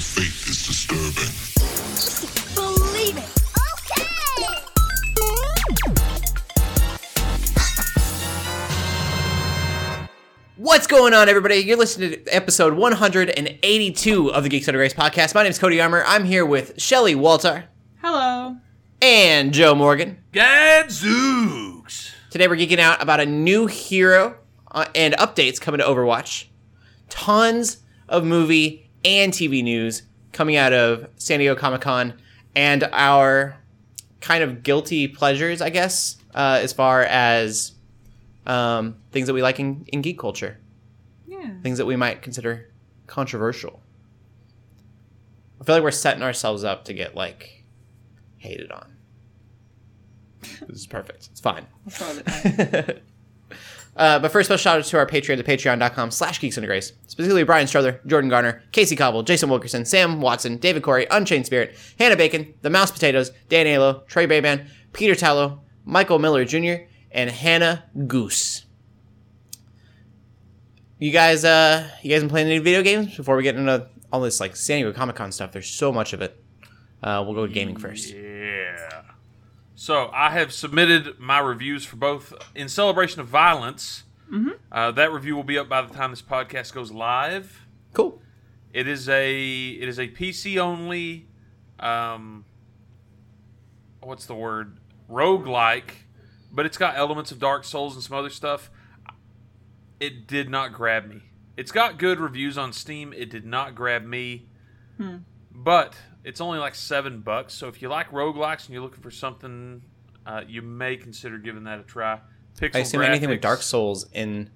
of fate is disturbing. Believe it. Okay. What's going on, everybody? You're listening to episode 182 of the Geeks Under Grace podcast. My name is Cody Armour. I'm here with Shelly Walter Hello. and Joe Morgan. Gadzooks! Today we're geeking out about a new hero uh, and updates coming to Overwatch. Tons of movie and TV news coming out of San Diego Comic Con and our kind of guilty pleasures, I guess, uh, as far as um, things that we like in, in geek culture. Yeah. things that we might consider controversial. I feel like we're setting ourselves up to get like hated on. This is perfect. It's fine. Uh, but first, special shout out to our Patreon at patreon.com slash geeks under grace. Specifically, Brian Strother, Jordan Garner, Casey Cobble, Jason Wilkerson, Sam Watson, David Corey, Unchained Spirit, Hannah Bacon, The Mouse Potatoes, Dan Alo, Trey Bayman, Peter Tallow, Michael Miller Jr., and Hannah Goose. You guys, uh, you guys been playing any video games before we get into all this like San Diego Comic Con stuff? There's so much of it. Uh, we'll go with gaming first. Yeah. So I have submitted my reviews for both in celebration of violence. Mm-hmm. Uh, that review will be up by the time this podcast goes live. Cool. It is a it is a PC only. Um, what's the word? Roguelike, but it's got elements of Dark Souls and some other stuff. It did not grab me. It's got good reviews on Steam. It did not grab me. But it's only like seven bucks. So if you like roguelikes and you're looking for something, uh, you may consider giving that a try. Pixel I assume anything with Dark Souls in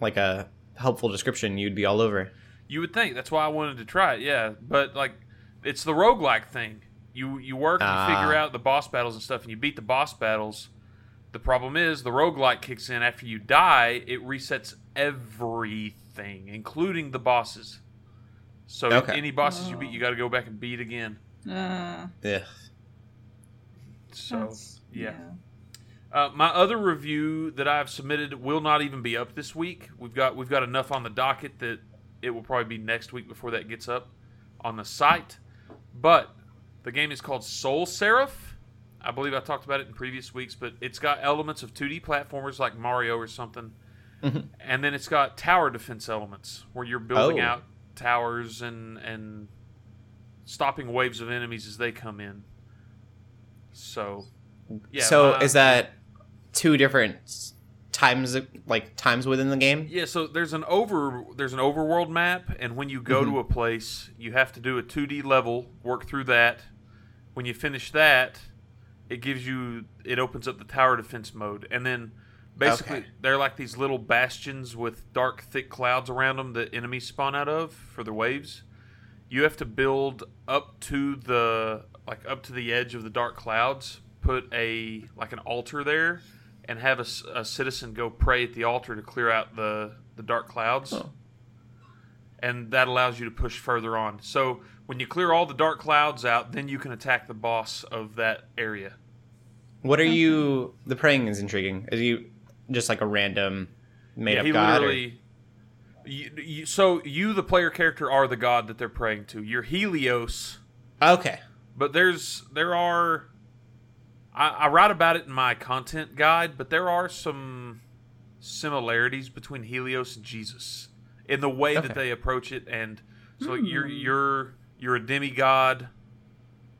like a helpful description, you'd be all over. You would think that's why I wanted to try it, yeah. But like, it's the roguelike thing. You you work and you Ah. figure out the boss battles and stuff, and you beat the boss battles. The problem is the roguelike kicks in after you die. It resets everything, including the bosses. So Okay. any bosses you beat, you got to go back and beat again. Uh, Yeah. So that's- yeah. Uh, my other review that I've submitted will not even be up this week. We've got we've got enough on the docket that it will probably be next week before that gets up on the site. But the game is called Soul Seraph. I believe I talked about it in previous weeks, but it's got elements of 2D platformers like Mario or something, and then it's got tower defense elements where you're building Oh. out towers and and stopping waves of enemies as they come in. So, yeah. so my- is that two different times like times within the game? Yeah, so there's an over there's an overworld map, and when you go Mm-hmm. to a place, you have to do a 2D level, work through that. When you finish that, it gives you it opens up the tower defense mode, and then basically Okay. they're like these little bastions with dark, thick clouds around them that enemies spawn out of for the waves. You have to build up to the like up to the edge of the dark clouds, put a like an altar there, and have a citizen go pray at the altar to clear out the the dark clouds. Oh. And that allows you to push further on. So when you clear all the dark clouds out, then you can attack the boss of that area. What are you? The praying is intriguing. Is you just like a random made up he god? or- literally. You, you, so you, the player character, are the god that they're praying to. You're Helios, Okay. but there's there are. I, I write about it in my content guide, but there are some similarities between Helios and Jesus in the way Okay. that they approach it, and so hmm. you're you're you're a demigod,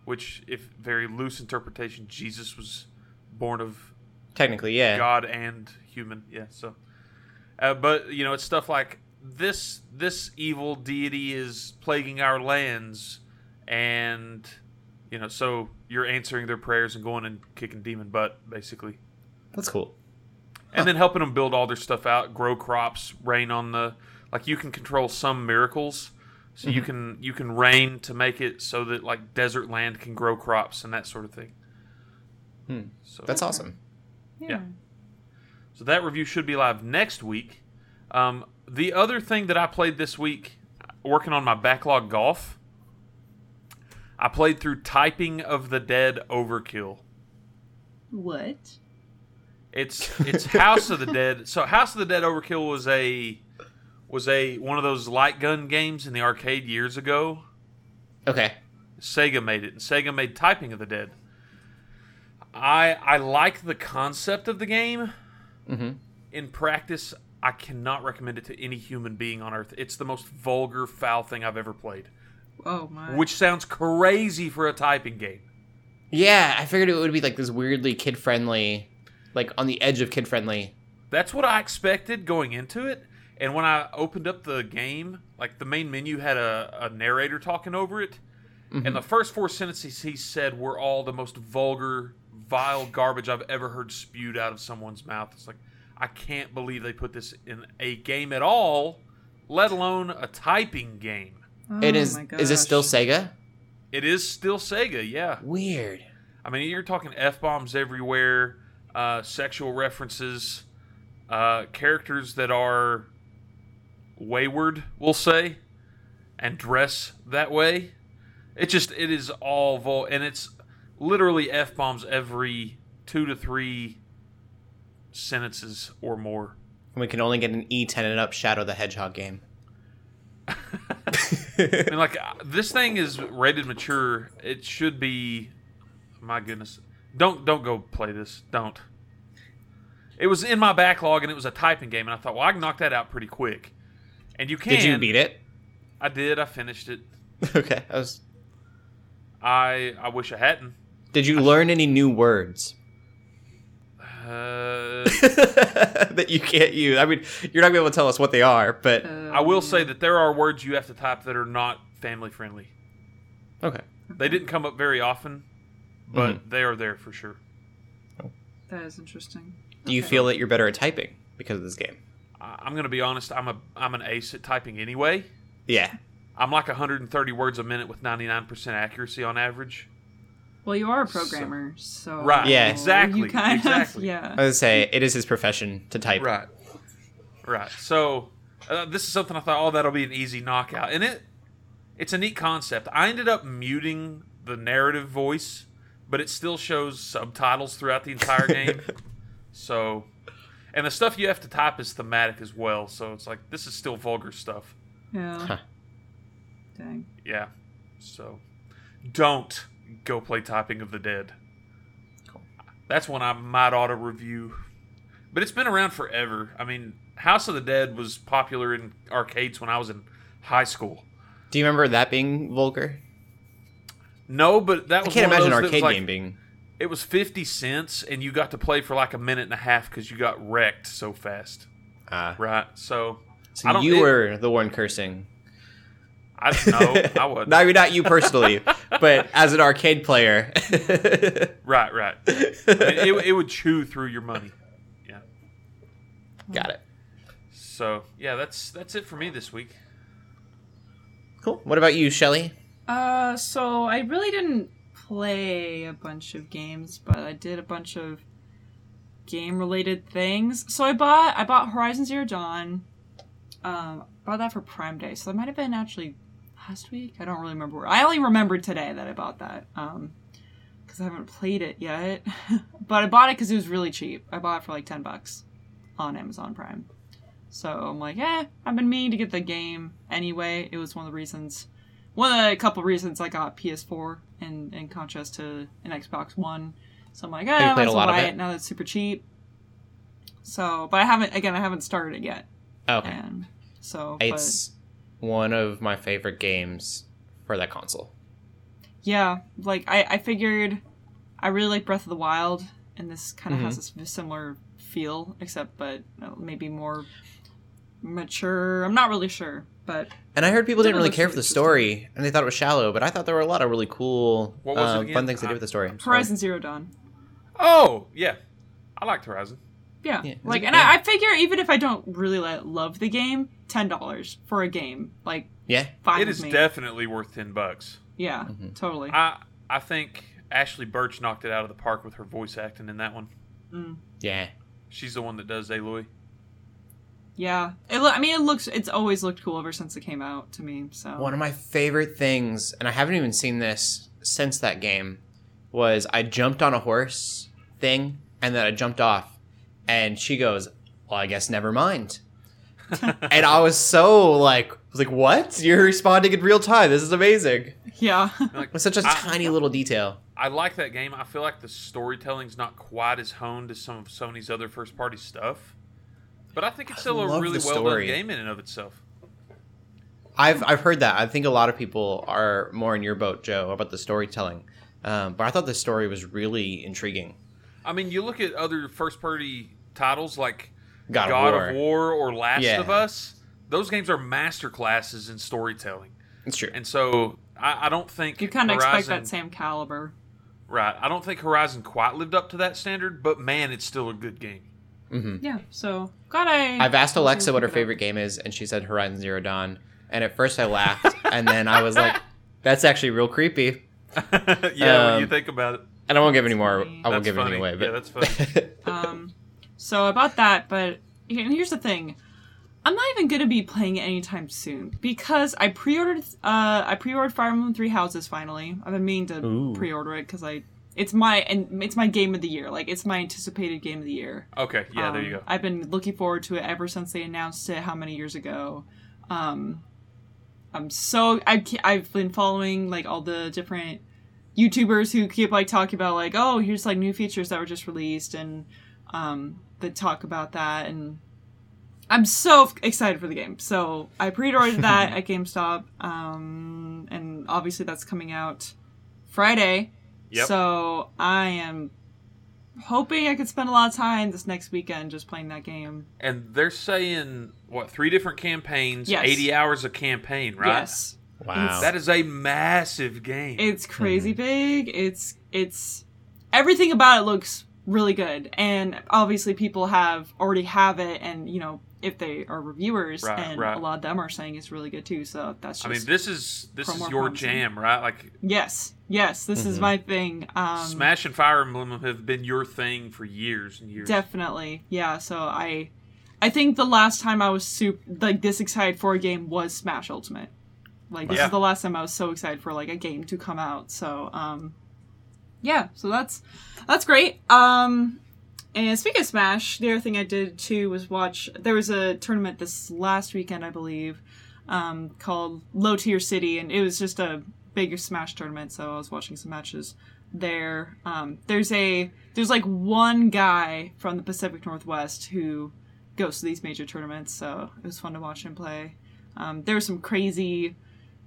which, if very loose interpretation, Jesus was born of Technically, yeah. God and human. Yeah. So, uh, but you know, it's stuff like this. This evil deity is plaguing our lands, and you know, so you're answering their prayers and going and kicking demon butt, basically, That's cool. and then helping them build all their stuff out, grow crops, rain on the. Like you can control some miracles. So you can you can rain to make it so that like desert land can grow crops and that sort of thing. Hmm. So That's awesome. Yeah. So that review should be live next week. Um, the other thing that I played this week, working on my backlog golf, I played through Typing of the Dead Overkill. What? It's it's House of the Dead. So House of the Dead Overkill was a was a one of those light gun games in the arcade years ago. Okay. Sega made it, and Sega made Typing of the Dead. I I like the concept of the game. Mhm. In practice, I cannot recommend it to any human being on earth. It's the most vulgar, foul thing I've ever played. Oh my. Which sounds crazy for a typing game. Yeah, I figured it would be like this weirdly kid friendly, like on the edge of kid friendly. That's what I expected going into it. And when I opened up the game, like the main menu had a, a narrator talking over it. And the first four sentences he said were all the most vulgar, vile garbage I've ever heard spewed out of someone's mouth. It's like, I can't believe they put this in a game at all, let alone a typing game. oh it is. Is it still. Sega? It is still Sega, yeah. Weird. I mean, you're talking f bombs everywhere, uh, sexual references, uh, characters that are wayward, we'll say, and dress that way. It just it is all vul, and it's literally f bombs every two to three sentences or more. And we can only get an E10 and up Shadow the Hedgehog game. I mean, like this thing is rated mature. It should be. My goodness, don't don't go play this. Don't. It was in my backlog and it was a typing game, and I thought, well, I can knock that out pretty quick. And you can. Did you beat it? I did. I finished it. okay. I was. I I wish I hadn't. Did you learn any new words Uh, that you can't use? I mean, you're not gonna be able to tell us what they are, but I will say that there are words you have to type that are not family friendly. okay. They didn't come up very often, but they are there for sure. That is interesting. Do you feel that you're better at typing because of this game? I- I'm gonna be honest. I'm a I'm an ace at typing anyway. Yeah. I'm like 130 words a minute with 99% accuracy on average. Well, you are a programmer, so Right, Yeah. exactly, You kind exactly. of, yeah. I would say it is his profession to type. Right. Right. So uh, this is something I thought, oh, that'll be an easy knockout, and it it's a neat concept. I ended up muting the narrative voice, but it still shows subtitles throughout the entire game. so, and the stuff you have to type is thematic as well. So it's like this is still vulgar stuff. Yeah. Huh. Dang. Yeah. So, don't go play Typing of the Dead. Cool. That's one I might ought to review. But it's been around forever. I mean, House of the Dead was popular in arcades when I was in high school. Do you remember that being vulgar? No, but that I was can't one of imagine arcade like- game being. It was fifty cents, and you got to play for like a minute and a half because you got wrecked so fast. Uh, Right. So, so I don't- you it- were the one cursing. I no, I wasn't. No, I mean, not you personally, but as an arcade player. right, right. I mean, it, it would chew through your money. Yeah. Got it. So yeah, that's that's it for me this week. Cool. What about you, Shelly? Uh, so I really didn't play a bunch of games, but I did a bunch of game-related things. So I bought I bought Horizon Zero Dawn. Um, bought that for Prime Day, so that might have been actually last week. I don't really remember. Where. I only remembered today that I bought that. Um, because I haven't played it yet. but I bought it because it was really cheap. I bought it for like ten bucks on Amazon Prime. So I'm like, eh, I've been meaning to get the game anyway. It was one of the reasons, one of the couple reasons I got PS4 in, in contrast to an Xbox One. So I'm like, eh, you I played might a as well buy it? it now that it's super cheap. So, but I haven't, again, I haven't started it yet. Okay. And so, It's one of my favorite games for that console. yeah, like I, I figured I really like Breath of the Wild, and this kind of has Mm-hmm. this similar feel, except, but maybe more mature. I'm not really sure, but And I heard people didn't really care for the story, and they thought it was shallow. But I thought there were a lot of really cool, What was it uh, fun things to do with the story. Horizon Zero Dawn. Oh yeah, I liked Horizon. Yeah, Yeah, like, and yeah. I, I figure even if I don't really like, love the game, ten dollars for a game, like, Yeah, fine it me. definitely worth ten bucks. yeah, Mm-hmm. totally. I I think Ashly Burch knocked it out of the park with her voice acting in that one. yeah. She's the one that does Aloy. yeah, it. Lo- I mean, it looks. It's always looked cool ever since it came out to me. So One of my favorite things, and I haven't even seen this since that game, was I jumped on a horse thing, and then I jumped off, and she goes, "Well, I guess never mind." and I was so like, I was like, "What? You're responding in real time? This is amazing." Yeah. Like, It's such a I- tiny little detail. I like that game. I feel like the storytelling's not quite as honed as some of Sony's other first party stuff. But I think it's still a really well done game in and of itself. I've I've heard that. I think a lot of people are more in your boat, Joe, about the storytelling. Um, but I thought the story was really intriguing. I mean, you look at other first party titles like God, God of War. of War or Last Yeah. of Us. Those games are master classes in storytelling. It's true. And so I, I don't think You kind of expect that same caliber. Right. I don't think Horizon quite lived up to that standard, but man, it's still a good game. Yeah. So glad I. I've asked Alexa what her pick it up. favorite game is, and she said Horizon Zero Dawn. And at first I laughed, and then I was like, "That's actually real creepy." yeah, when Um, you think about it. And I won't give any more. I won't That's give funny. any away. But Yeah, that's funny. Um, so about that, but here- here's the thing. I'm not even gonna be playing it anytime soon because I pre-ordered. Uh, I pre-ordered Fire Emblem Three Houses finally. I've been meaning to Ooh. pre-order it because I. It's my and it's my game of the year. Like it's my anticipated game of the year. Okay, yeah, there Um, you go. I've been looking forward to it ever since they announced it. How many years ago? Um, I'm so I I've been following like all the different YouTubers who keep like talking about like oh here's like new features that were just released and um that talk about that and I'm so f- excited for the game. So I pre-ordered that at GameStop um and obviously that's coming out Friday. Yep. So I am hoping I could spend a lot of time this next weekend just playing that game. And they're saying what three different campaigns, Yes. eighty hours of campaign, right? Yes. wow. That is a massive game. It's crazy big. It's it's everything about it looks really good. And obviously people have already have it and you know, if they are reviewers Right, and right. a lot of them are saying it's really good too. So that's just I mean, this is this is your promising. jam, right? Like Yes. Yes, this is my thing. Um Smash and Fire Emblem have been your thing for years and years. Definitely, yeah. So I, I think the last time I was super like this excited for a game was Smash Ultimate. Like this Yeah. is the last time I was so excited for like a game to come out. So um, yeah. So that's that's great. Um, and speaking of Smash, the other thing I did too was watch. There was a tournament this last weekend, I believe, um, called Low Tier City, and it was just a bigger Smash tournament. So I was watching some matches there. Um, there's a there's like one guy from the Pacific Northwest who goes to these major tournaments, so it was fun to watch him play. Um, there were some crazy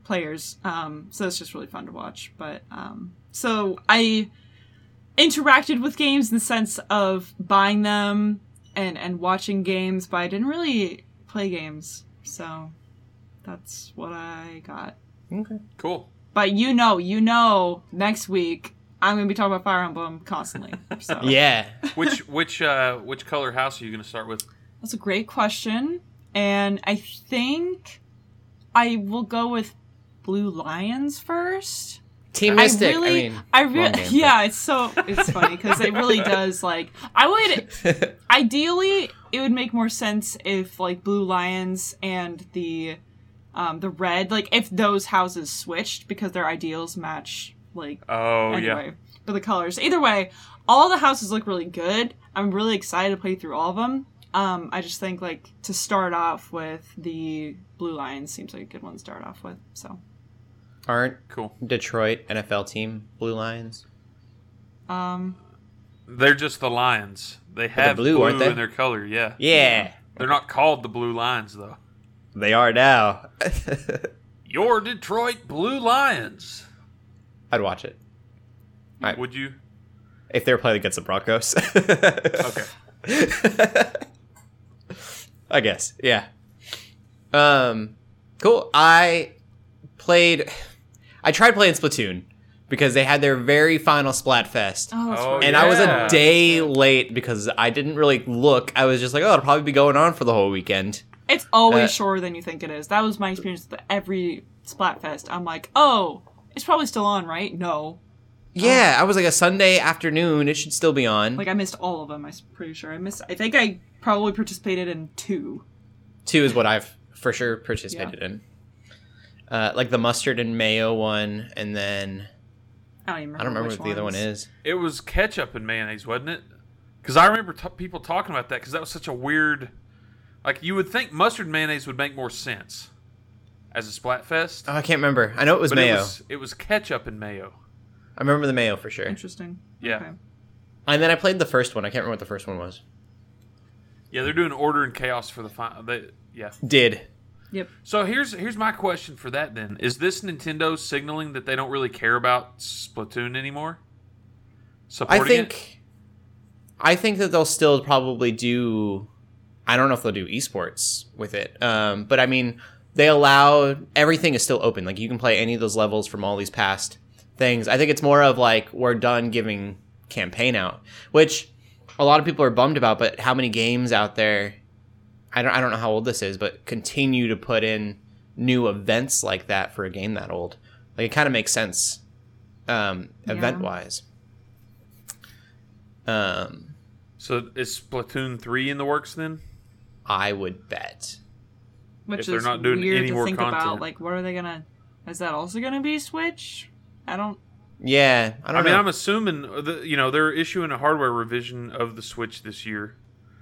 players, um, so it's just really fun to watch. But um, so I interacted with games in the sense of buying them and and watching games, but I didn't really play games. So that's what I got. okay. Cool. But you know, you know, next week I'm gonna be talking about Fire Emblem constantly. So Yeah. Which which uh which color house are you going to start with? that's a great question, and I think I will go with Blue Lions first. Team Mystic. I, I really, mean, I wrong really, game, yeah, it's so it's funny because it really does like I would ideally it would make more sense if like blue lions and the um the red like if those houses switched because their ideals match like Oh anyway but the colors. Either way all the houses look really good. I'm really excited to play through all of them um i just think like to start off with the blue lions seems like a good one to start off with so Aren't. Cool. Detroit NFL team Blue Lions? um They're just the Lions. They have blue, blue, aren't they? in their color, yeah. Yeah. They're not called the Blue Lions though. They are now. Your Detroit Blue Lions. I'd watch it Right. Would you? if they're playing against the Broncos. Okay. I guess. Yeah. Um cool. I played I tried playing Splatoon because they had their very final Splatfest. oh, that's Oh, right. And I was a day late because I didn't really look. I was just like, oh, it'll probably be going on for the whole weekend. It's always Uh, shorter than you think it is. That was my experience with every Splatfest. I'm like, oh, it's probably still on, right? No. Yeah, I was like a Sunday afternoon. It should still be on. Like I missed all of them. I'm pretty sure I missed. I think I probably participated in two. Two is what I've for sure participated in. Uh, like the mustard and mayo one, and then I don't even remember. I don't remember which what the other one is. It was ketchup and mayonnaise, wasn't it? Because I remember t- people talking about that because that was such a weird. Like you would think mustard and mayonnaise would make more sense as a Splatfest. Oh, I can't remember. I know it was but mayo. it was it was ketchup and mayo. I remember the mayo for sure. Interesting. Yeah. Okay. And then I played the first one. I can't remember what the first one was. Yeah, they're doing order and chaos for the final. They, yeah. Did Yep. So here's here's my question for that then. Is this Nintendo signaling that they don't really care about Splatoon anymore? I Supporting think it? I think that they'll still probably do I don't know if they'll do esports with it. Um, but I mean they allow everything is still open. Like you can play any of those levels from all these past things. I think it's more of like we're done giving campaign out, which a lot of people are bummed about, but how many games out there I don't I don't know how old this is, but continue to put in new events like that for a game that old. Like it kind of makes sense um Yeah. event wise. Um So is Splatoon three in the works then? I would bet. Which If they're is not doing weird any to more think content. about. Like, what are they gonna? Is that also gonna be Switch? I don't. Yeah, I I, don't mean, know. I'm assuming the, you know they're issuing a hardware revision of the Switch this year.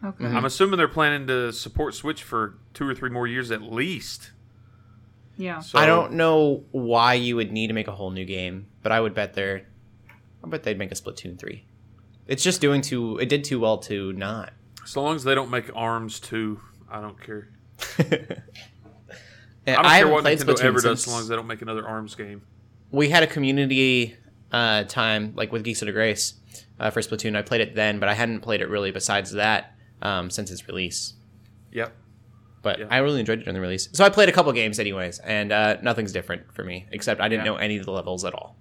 Okay. Mm-hmm. I'm assuming they're planning to support Switch for two or three more years at least. Yeah. So I don't know why you would need to make a whole new game, but I would bet they're. I bet they'd make a Splatoon three. It's just doing too. It did too well to not. So long as they don't make Arms two, I don't care. I don't care haven't what Nintendo Splatoon ever does, as so long as they don't make another Arms game. we had a community uh, time, like with Geeks of the Grace, uh, for Splatoon. I played it then, but I hadn't played it really besides that um, since its release. Yep. But Yeah. I really enjoyed it during the release. So I played a couple games anyways, and uh, nothing's different for me except I didn't Yeah. know any of the levels at all.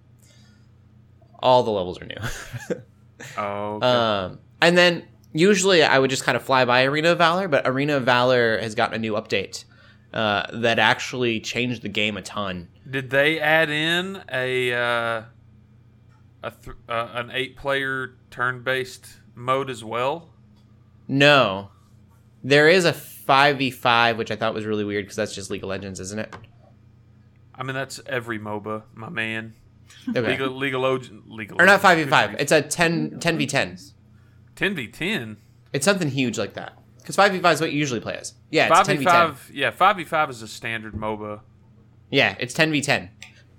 All the levels are new. Oh. Okay. um, and then usually I would just kind of fly by Arena of Valor, but Arena of Valor has gotten a new update uh, that actually changed the game a ton. Did they add in a uh, a th- uh, an eight player turn based mode as well? No, there is a five v five, which I thought was really weird because that's just League of Legends, isn't it? I mean, that's every MOBA, my man. Okay. Legal, legal, legal, or not five v five. It's a 10 10 v ten. ten v ten. It's something huge like that. Because five v five is what you usually play as. Yeah, it's Five ten v v ten. five. Yeah, five v five is a standard MOBA. Yeah, it's 10v10.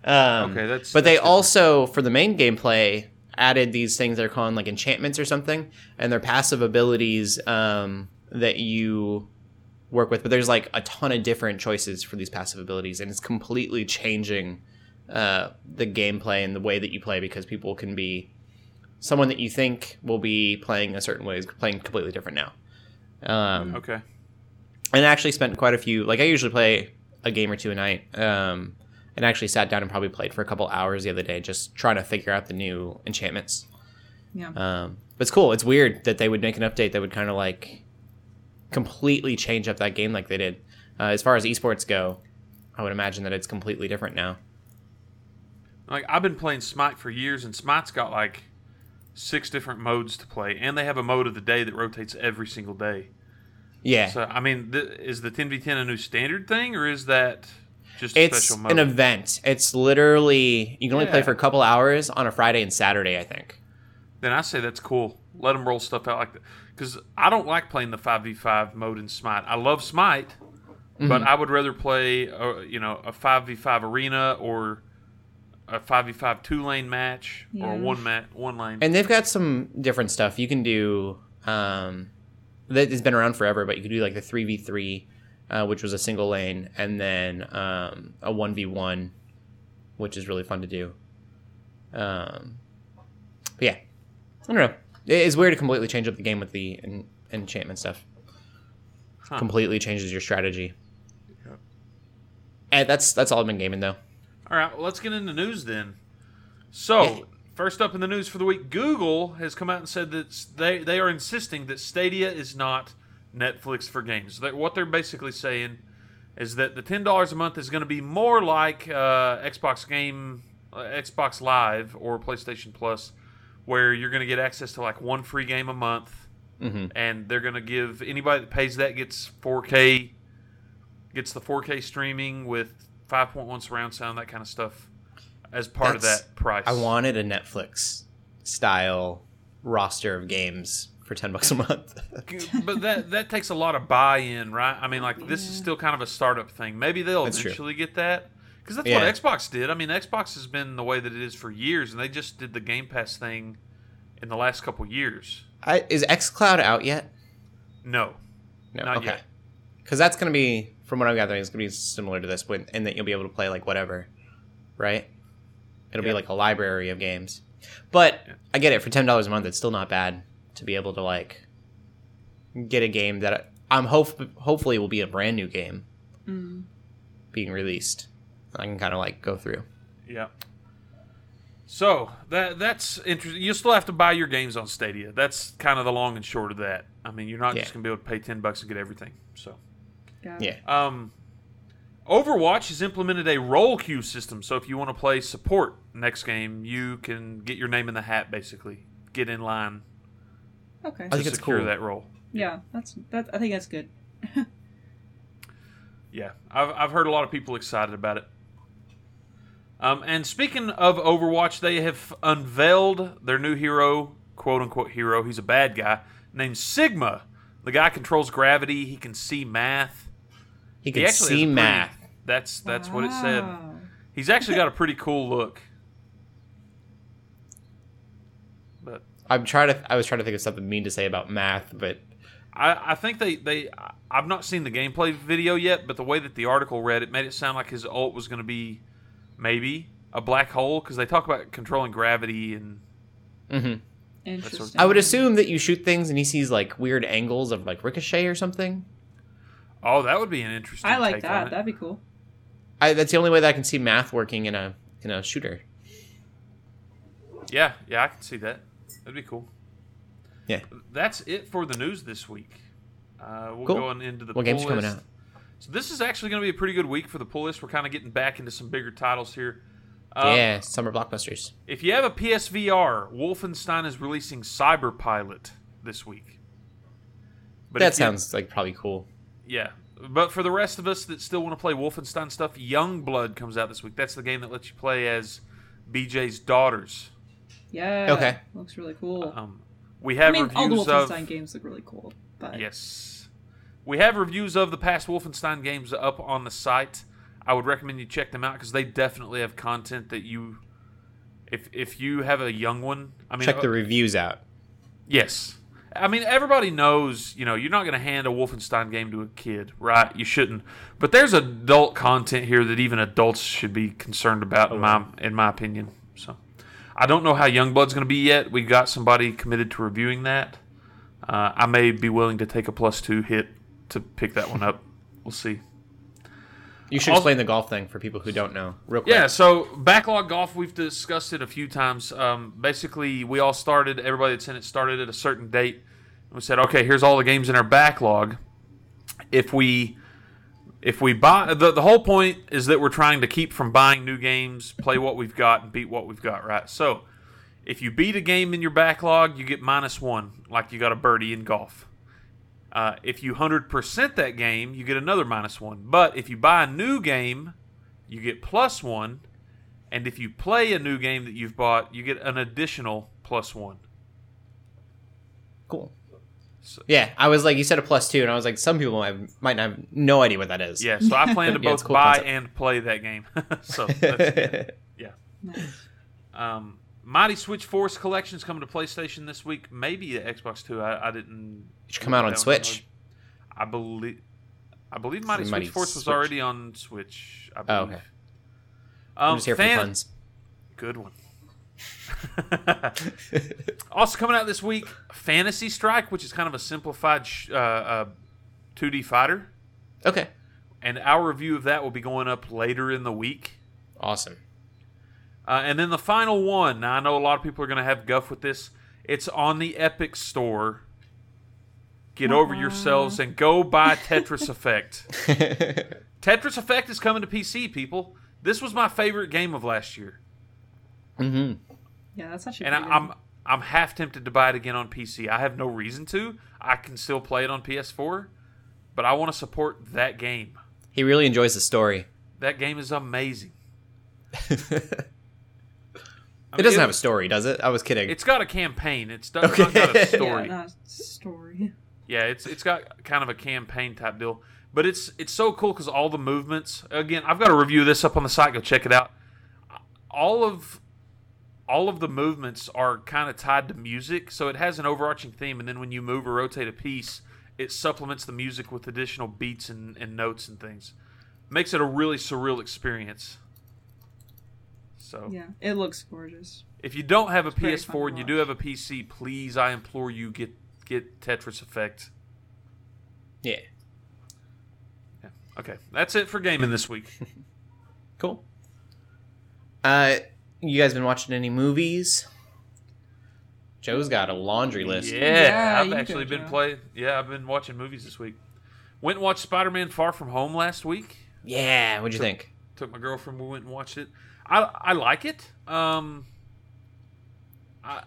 Um, Okay, that's- But they different. also, for the main gameplay, added these things they're calling like enchantments or something, and they're passive abilities um, that you work with. But there's like a ton of different choices for these passive abilities, and it's completely changing uh, the gameplay and the way that you play because people can be someone that you think will be playing a certain way is playing completely different now. Um, Okay. and I actually spent quite a few like i usually play a game or two a night um and actually sat down and probably played for a couple hours the other day just trying to figure out the new enchantments. Yeah. um but it's cool. It's weird that they would make an update that would kind of like completely change up that game like they did. Uh, as far as esports go i would imagine that it's completely different now. Like I've been playing Smite for years, and Smite's got like six different modes to play, and they have a mode of the day that rotates every single day. yeah. So I mean, th- is the 10v10 a new standard thing, or is that just a it's special mode? an event it's literally you can only play for a couple hours on a friday and saturday i think then I say that's cool. Let them roll stuff out like that. Because I don't like playing the 5v5 mode in Smite. I love Smite, Mm-hmm. but I would rather play, uh, you know, a 5v5 arena or a 5v5 two lane match or one mat one lane. And they've got some different stuff. You can do um, that has been around forever, but you could do like the three v three, uh, which was a single lane, and then um, a one v one, which is really fun to do. Um, but yeah, I don't know. It's weird to completely change up the game with the en- enchantment stuff. Huh. Completely changes your strategy. And that's that's all I've been gaming though. All right, well, let's get into news then. So, first up in the news for the week, Google has come out and said that they they are insisting that Stadia is not Netflix for games. That what they're basically saying is that the ten dollars a month is going to be more like uh, Xbox Game, uh, Xbox Live, or PlayStation Plus, where you're going to get access to like one free game a month, Mhm. and they're going to give anybody that pays that gets 4K, gets the 4K streaming with 5.1 surround sound, that kind of stuff, as part That's- of that price. I wanted a Netflix style roster of games for ten bucks a month. but that that takes a lot of buy-in, right? I mean, like this is still kind of a startup thing. Maybe they'll That's true. eventually get that because that's Yeah. what Xbox did. I mean, Xbox has been the way that it is for years, and they just did the Game Pass thing in the last couple years. I, is XCloud out yet? No, No. Not okay. yet. Because that's gonna be, from what I'm gathering, it's gonna be similar to this, when, in that you'll be able to play like whatever, right? It'll Yeah. be like a library of games. But. I get it for ten dollars a month. It's still not bad to be able to like get a game that I'm hope hopefully will be a brand new game Mm. being released. I can kind of like go through. yeah. So that that's interesting. You still have to buy your games on Stadia. That's kind of the long and short of that. I mean, you're not Yeah. just gonna be able to pay ten bucks and get everything. So. Got. Yeah. Um, Overwatch has implemented a role queue system, so if you want to play support next game, you can get your name in the hat. Basically, get in line Okay. I to think it's secure cool. that role. Yeah, that's that. I think that's good. Yeah, I've I've heard a lot of people excited about it. Um, and speaking of Overwatch, they have unveiled their new hero, quote unquote hero. He's a bad guy named Sigma. The guy controls gravity. He can see math. He He can actually has see pretty- math. That's that's what it said. He's actually got a pretty cool look. But I'm trying to. I was trying to think of something mean to say about math, but I, I think they, they I've not seen the gameplay video yet, but the way that the article read, it made it sound like his ult was going to be maybe a black hole because they talk about controlling gravity and mhm. Interesting. I would assume that you shoot things and he sees like weird angles of like ricochet or something. oh, that would be an interesting. I like take on that. it. That'd be cool. I, that's the only way that I can see math working in a in a shooter. Yeah, yeah, I can see that. That'd be cool. Yeah. That's it for the news this week. Uh, we'll Cool. go on into the What games pull coming out? So this is actually going to be a pretty good week for the pull list. We're kind of getting back into some bigger titles here. Um, yeah, summer blockbusters. If you have a PSVR, Wolfenstein is releasing Cyber Pilot this week. But that if you- sounds like probably cool. yeah. But for the rest of us that still want to play Wolfenstein stuff, Young Blood comes out this week. That's the game that lets you play as BJ's daughters. Yeah. Okay. Looks really cool. Um, we have reviews. I have mean, all the Wolfenstein of games look really cool. But yes, we have reviews of the past Wolfenstein games up on the site. I would recommend you check them out because they definitely have content that you, if if you have a young one, I mean, Check the uh, reviews out. Yes. I mean, everybody knows, you know, you're not going to hand a Wolfenstein game to a kid, right? You shouldn't. But there's adult content here that even adults should be concerned about, in my in my opinion. So, I don't know how Youngblood's going to be yet. We got somebody committed to reviewing that. Uh, I may be willing to take a plus two hit to pick that one up. We'll see. You should Also- explain the golf thing for people who don't know, real quick. Yeah, so backlog golf, we've discussed it a few times. Um, basically, we all started, everybody that's in it started at a certain date. And we said, okay, here's all the games in our backlog. If we if we buy the, the whole point is that we're trying to keep from buying new games, play what we've got, and beat what we've got, right? So if you beat a game in your backlog, you get minus one, like you got a birdie in golf. Uh, if you 100% that game, you get another minus one. But if you buy a new game, you get plus one. And if you play a new game that you've bought, you get an additional plus one. Cool. So- Yeah, I was like, you said a plus two, and I was like, some people might, might not have no idea what that is. Yeah, so I plan to Yeah, both a cool buy concept. and play that game. so that's, yeah. nice. Um, Mighty Switch Force Collection's coming to PlayStation this week. Maybe at Xbox Two. I, I didn't. It should come out on Switch. download. I believe. I believe Mighty, Mighty Switch Force was already on Switch. I Oh, believe. okay. Um, I'm just here for fan- the puns. Good one. also coming out this week, Fantasy Strike, which is kind of a simplified sh- uh, uh, 2D fighter, Okay. and our review of that will be going up later in the week. Awesome. Uh, and then the final one. Now I know a lot of people are going to have guff with this. It's on the Epic Store. Get over yourselves and go buy Tetris Effect. Tetris Effect is coming to PC, people. This was my favorite game of last year, hmm Yeah, that's actually. and I, pretty good. I'm I'm half tempted to buy it again on PC. I have no reason to. I can still play it on PS4, but I want to support that game. He really enjoys the story. That game is amazing. I It doesn't have a story, does it? I was kidding. It's got a campaign. It's not, Okay. not got a Yeah, story. not a story. Yeah, it's it's got kind of a campaign type deal, but it's it's so cool because all the movements. Again, I've got a review of this up on the site. Go check it out. All of all of the movements are kind of tied to music, so it has an overarching theme. And then when you move or rotate a piece, it supplements the music with additional beats and, and notes and things. Makes it a really surreal experience. So Yeah, it looks gorgeous. if you don't have a very fun to PS4 and you do have a PC, please, I implore you get get Tetris Effect. yeah. Yeah. Okay, that's it for gaming this week. Cool. Uh, you guys been watching any movies? Joe's got a laundry list. Yeah, Yeah, I've actually been playing. Yeah, I've been watching movies this week. Went and watched Spider-Man: Far From Home last week. Yeah, what'd you think? Took my girlfriend. We went and watched it. I I like it. Um, I,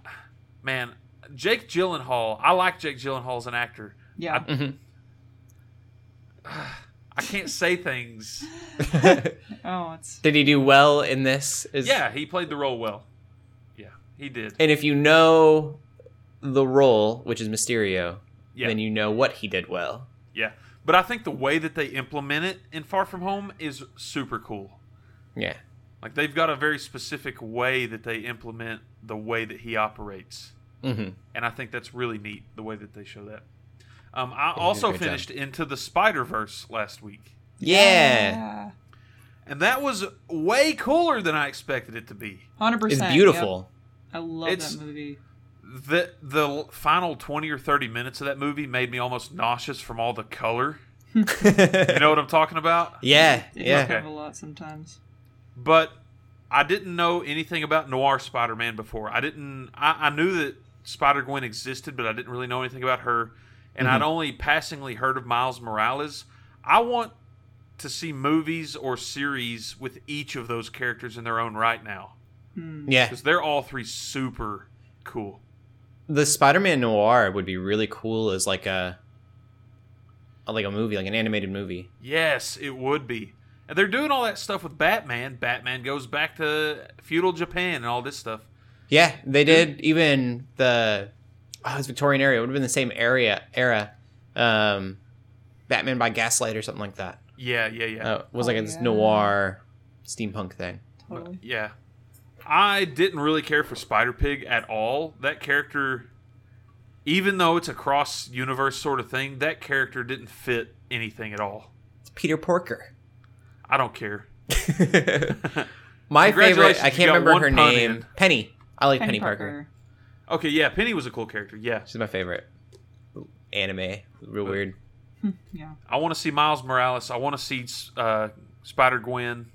man, Jake Gyllenhaal. I like Jake Gyllenhaal as an actor. Yeah. hmm I can't say things. oh, it's Did he do well in this? Is, Yeah, he played the role well. Yeah, he did. And if you know the role, which is Mysterio, Yeah, then you know what he did well. yeah. But I think the way that they implement it in Far From Home is super cool. Yeah. Like they've got a very specific way that they implement the way that he operates, hmm and I think that's really neat the way that they show that. Um, I did a also great job. finished Into the Spider Verse last week, Yeah. and that was way cooler than I expected it to be. hundred It's percent. beautiful. I love It's- that movie. The the final twenty or thirty minutes of that movie made me almost nauseous from all the color. You know what I'm talking about? yeah, It yeah. does have a lot sometimes. but I didn't know anything about Noir Spider-Man before. I didn't. I, I knew that Spider Gwen existed, but I didn't really know anything about her, and I'd mm-hmm. only passingly heard of Miles Morales. I want to see movies or series with each of those characters in their own right now hmm. Yeah. because they're all three super cool. The Spider-Man Noir would be really cool as like a like a movie, like an animated movie. Yes, it would be. And they're doing all that stuff with Batman. Batman goes back to feudal Japan and all this stuff. Yeah, they did even the oh, it was Victorian era. It would have been the same area era. Um, Batman by Gaslight or something like that. Yeah, yeah, yeah. Uh, it was like Oh, a yeah. noir steampunk thing. Totally. Yeah. I didn't really care for Spider Pig at all. That character, even though it's a cross universe sort of thing, that character didn't fit anything at all. It's Peter Porker. I don't care. My favorite, I can't remember her name. in. Penny. I like Penny, Parker. Okay, yeah, Penny was a cool character. Yeah. She's my favorite. Anime, real weird. Yeah. I want to see Miles Morales. I want to see uh, Spider Gwen.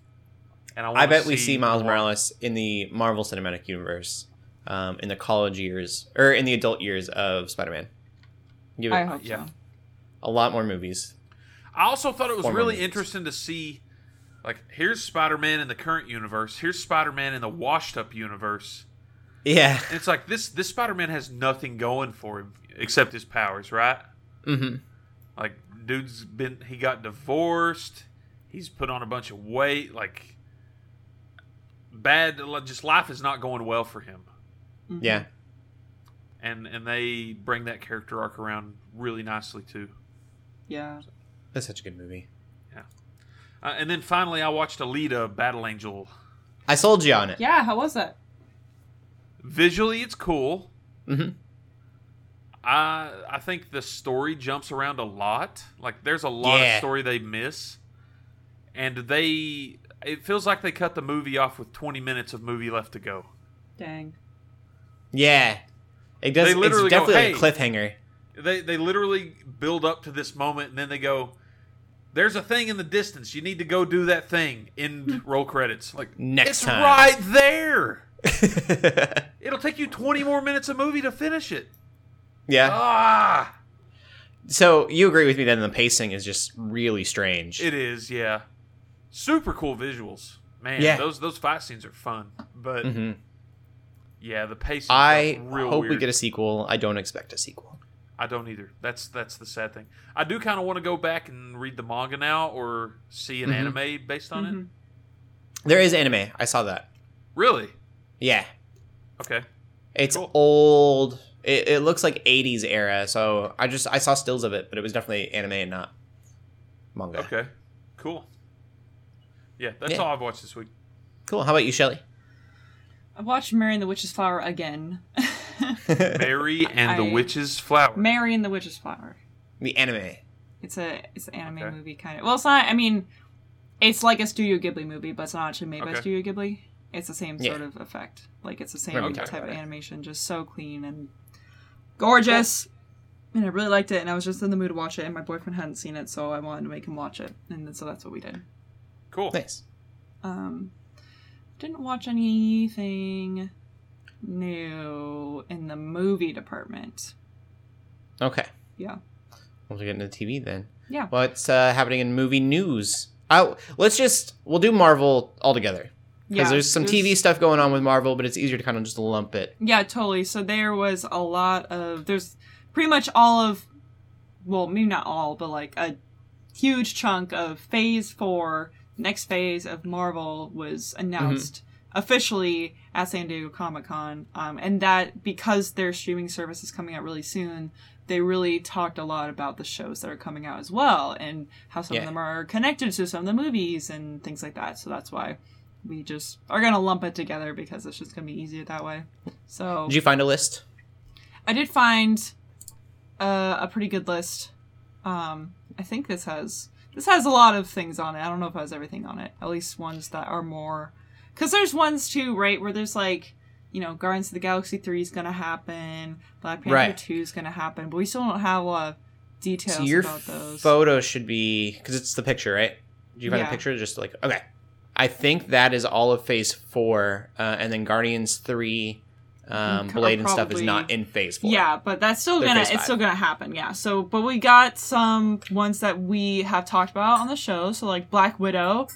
And I, I wanna bet we see Miles Noir. Morales in the Marvel Cinematic Universe, um, in the college years or in the adult years of Spider-Man. I hope yeah. so. a lot more movies. I also thought it was Former really movies. interesting to see, like, here's Spider Man in the current universe. Here's Spider Man in the washed up universe. Yeah. And it's like this this Spider Man has nothing going for him except his powers, right? Mm-hmm. Like, dude's been he got divorced. He's put on a bunch of weight. Like, bad. Just life is not going well for him. Yeah. And and they bring that character arc around really nicely too. Yeah. That's such a good movie. Uh, and then finally, I watched Alita: Battle Angel. I sold you on it. Yeah. How was that? Visually, it's cool. hmm I I think the story jumps around a lot. Like there's a lot Yeah. of story they miss, and they it feels like they cut the movie off with 20 minutes of movie left to go. Dang. Yeah. It does. They It's literally go, definitely "Hey." a cliffhanger. They they literally build up to this moment, and then they go. There's a thing in the distance. You need to go do that thing. In roll credits. Like Next it's time. right there. It'll take you 20 more minutes of movie to finish it. yeah. Ah, So you agree with me that the pacing is just really strange. it is. Yeah, super cool visuals. Man, Yeah. those those fight scenes are fun. But hmm yeah, the pacing. I real hope weird. we get a sequel. I don't expect a sequel. I don't either. That's that's the sad thing. I do kind of want to go back and read the manga now, or see an Mhm. anime based on it. Mhm. There is anime. I saw that. Really? Yeah. Okay. It's Cool. old. It, it looks like 80s era. So I just I saw stills of it, but it was definitely anime and not manga. Okay. Cool. Yeah, that's Yeah. all I've watched this week. Cool. How about you, Shelly? I watched Mary and the Witch's Flower again. Mary and the I- Witch's Flower. Mary and the Witch's Flower. the anime. It's a it's an anime Okay. movie kind of. Well, it's not. I mean, it's like a Studio Ghibli movie, but it's not actually made by Studio Ghibli. It's the same Yeah. sort of effect. Like it's the same Right, type okay. of animation, just so clean and gorgeous. And I really liked it, and I was just in the mood to watch it, and my boyfriend hadn't seen it, so I wanted to make him watch it, and so that's what we did. Cool. Nice. Um, didn't watch anything new in the movie department. Okay. Yeah. Once We'll get into TV then. Yeah. What's uh, happening in movie news? Oh, let's just we'll do Marvel all together because Yeah, there's some TV stuff going on with Marvel, but it's easier to kind of just lump it. Yeah, totally. So there was a lot of there's pretty much all of well, maybe not all, but like a huge chunk of phase 4, next phase of Marvel was announced officially at San Diego Comic-Con. Um and that because their streaming service is coming out really soon, they really talked a lot about the shows that are coming out as well and how some Yeah. of them are connected to some of the movies and things like that. So that's why we just are going to lump it together because it's just going to be easier that way. So Did you find a list? I did find uh, a pretty good list. Um, I think this has this has a lot of things on it. I don't know if it has everything on it. At least ones that are more, because there's ones too, right? Where there's like, you know, Guardians of the Galaxy three is gonna happen, Black Panther Right. two is gonna happen, but we still don't have a lot of details So your about those. photo should be because it's the picture, right? Did you find Yeah. the picture? Just like okay, I think that is all of Phase Four, uh, and then Guardians Three, um, Blade and stuff is not in Phase Four. Yeah, but that's still They're gonna it's still gonna happen. Yeah. So, but we got some ones that we have talked about on the show. So like Black Widow,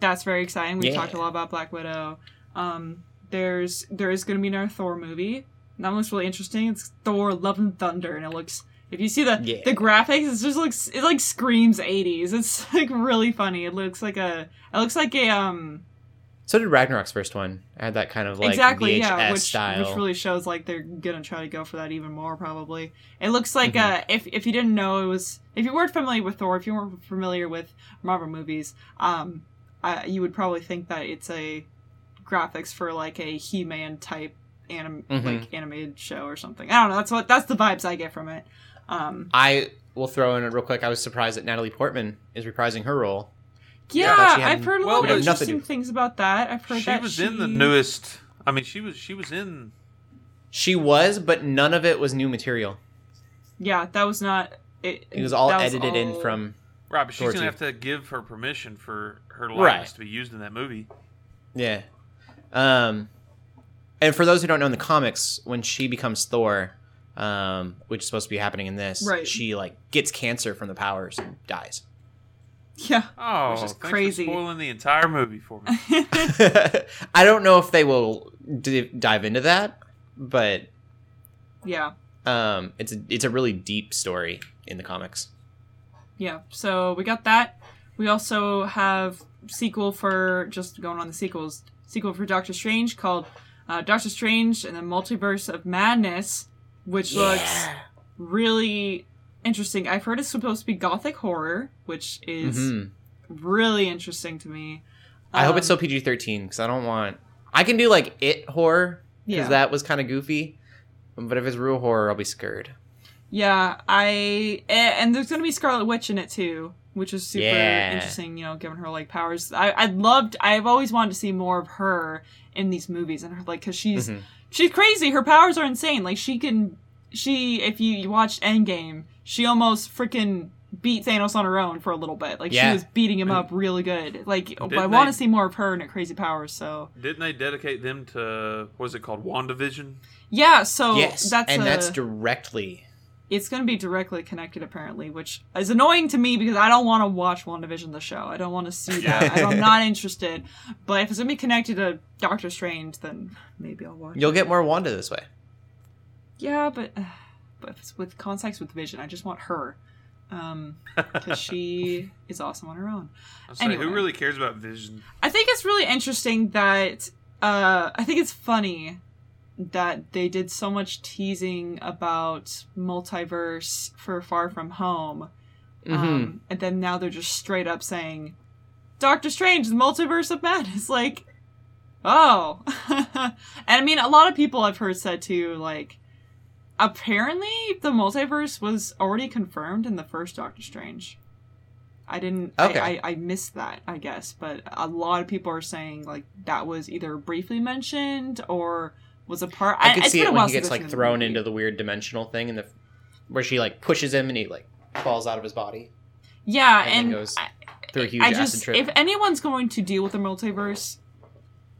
that's very exciting. We Yeah. talked a lot about Black Widow. Um, there's there is gonna be another Thor movie. That looks really interesting. It's Thor: Love and Thunder, and it looks. If you see the Yeah. the graphics, it just looks it like screams 80s. It's like really funny. It looks like a it looks like a um So did Ragnarok's first one. I had that kind of like exactly VHS yeah which style. which really shows like they're gonna try to go for that even more probably it looks like Mm-hmm. uh if if you didn't know it was if you weren't familiar with thor if you weren't familiar with marvel movies um uh, you would probably think that it's a graphics for like a he-man type anim- Mhm. like animated show or something i don't know that's what that's the vibes i get from it um I will throw in it real quick. I was surprised that Natalie Portman is reprising her role. yeah, thought she had- i've heard a well, lot of we have nothing interesting things about that i've heard that. She that was in the newest. I mean, she was she was in. She was, but none of it was new material. yeah that was not it, It was all edited in all- from. Right, but she's Thor gonna have to give her permission for her Right. to be used in that movie. Yeah. Um, and for those who don't know in the comics, when she becomes Thor, um, which is supposed to be happening in this, Right. she like gets cancer from the powers and dies. yeah Oh, Which is crazy. for spoiling the entire movie for me. I don't know if they will d- dive into that, but yeah um, it's a, it's a really deep story in the comics. Yeah, so we got that. We also have sequel for just going on the sequels. Sequel for Doctor Strange called uh, Doctor Strange and the Multiverse of Madness, which looks really interesting. I've heard it's supposed to be gothic horror, which is hmm really interesting to me. I hope it's Um, still PG thirteen because I don't want. I can do like it horror because Yeah. that was kind of goofy, but if it's real horror, I'll be scared. Yeah, I and there's gonna be Scarlet Witch in it too, which is super Yeah. interesting. You know, giving her like powers. I I'd loved. I've always wanted to see more of her in these movies, and her like because she's Mhm. She's crazy. Her powers are insane. Like she can she if you, you watched Endgame, she almost freaking beat Thanos on her own for a little bit. Like she was beating him up really good. Like I Didn't want to see more of her and her crazy powers. So Didn't they dedicate them to what is it called, WandaVision? yeah, so yes, that's and a- that's directly. It's going to be directly connected apparently which is annoying to me because i don't want to watch WandaVision the show i don't want to see that i'm not interested but if it's going to be connected to doctor strange then maybe i'll watch You'll it. get more Wanda this way. yeah but uh, but if it's with context with vision i just want her um because she is awesome on her own I was saying, Anyway. who really cares about Vision? I think it's really interesting that uh, I think it's funny that they did so much teasing about multiverse for Far From Home, Mm-hmm. um, and then now they're just straight up saying, "Doctor Strange, the multiverse of madness." Like, oh, and I mean, a lot of people I've heard said too, like, apparently the multiverse was already confirmed in the first Doctor Strange. I didn't. Okay. I, I, I missed that, I guess, but a lot of people are saying like that was either briefly mentioned or was a part. I could it's see it when he gets like thrown into the weird dimensional thing, and the where she like pushes him and he like falls out of his body Yeah, and, and goes I, through a huge I acid just trip. if anyone's going to deal with the multiverse,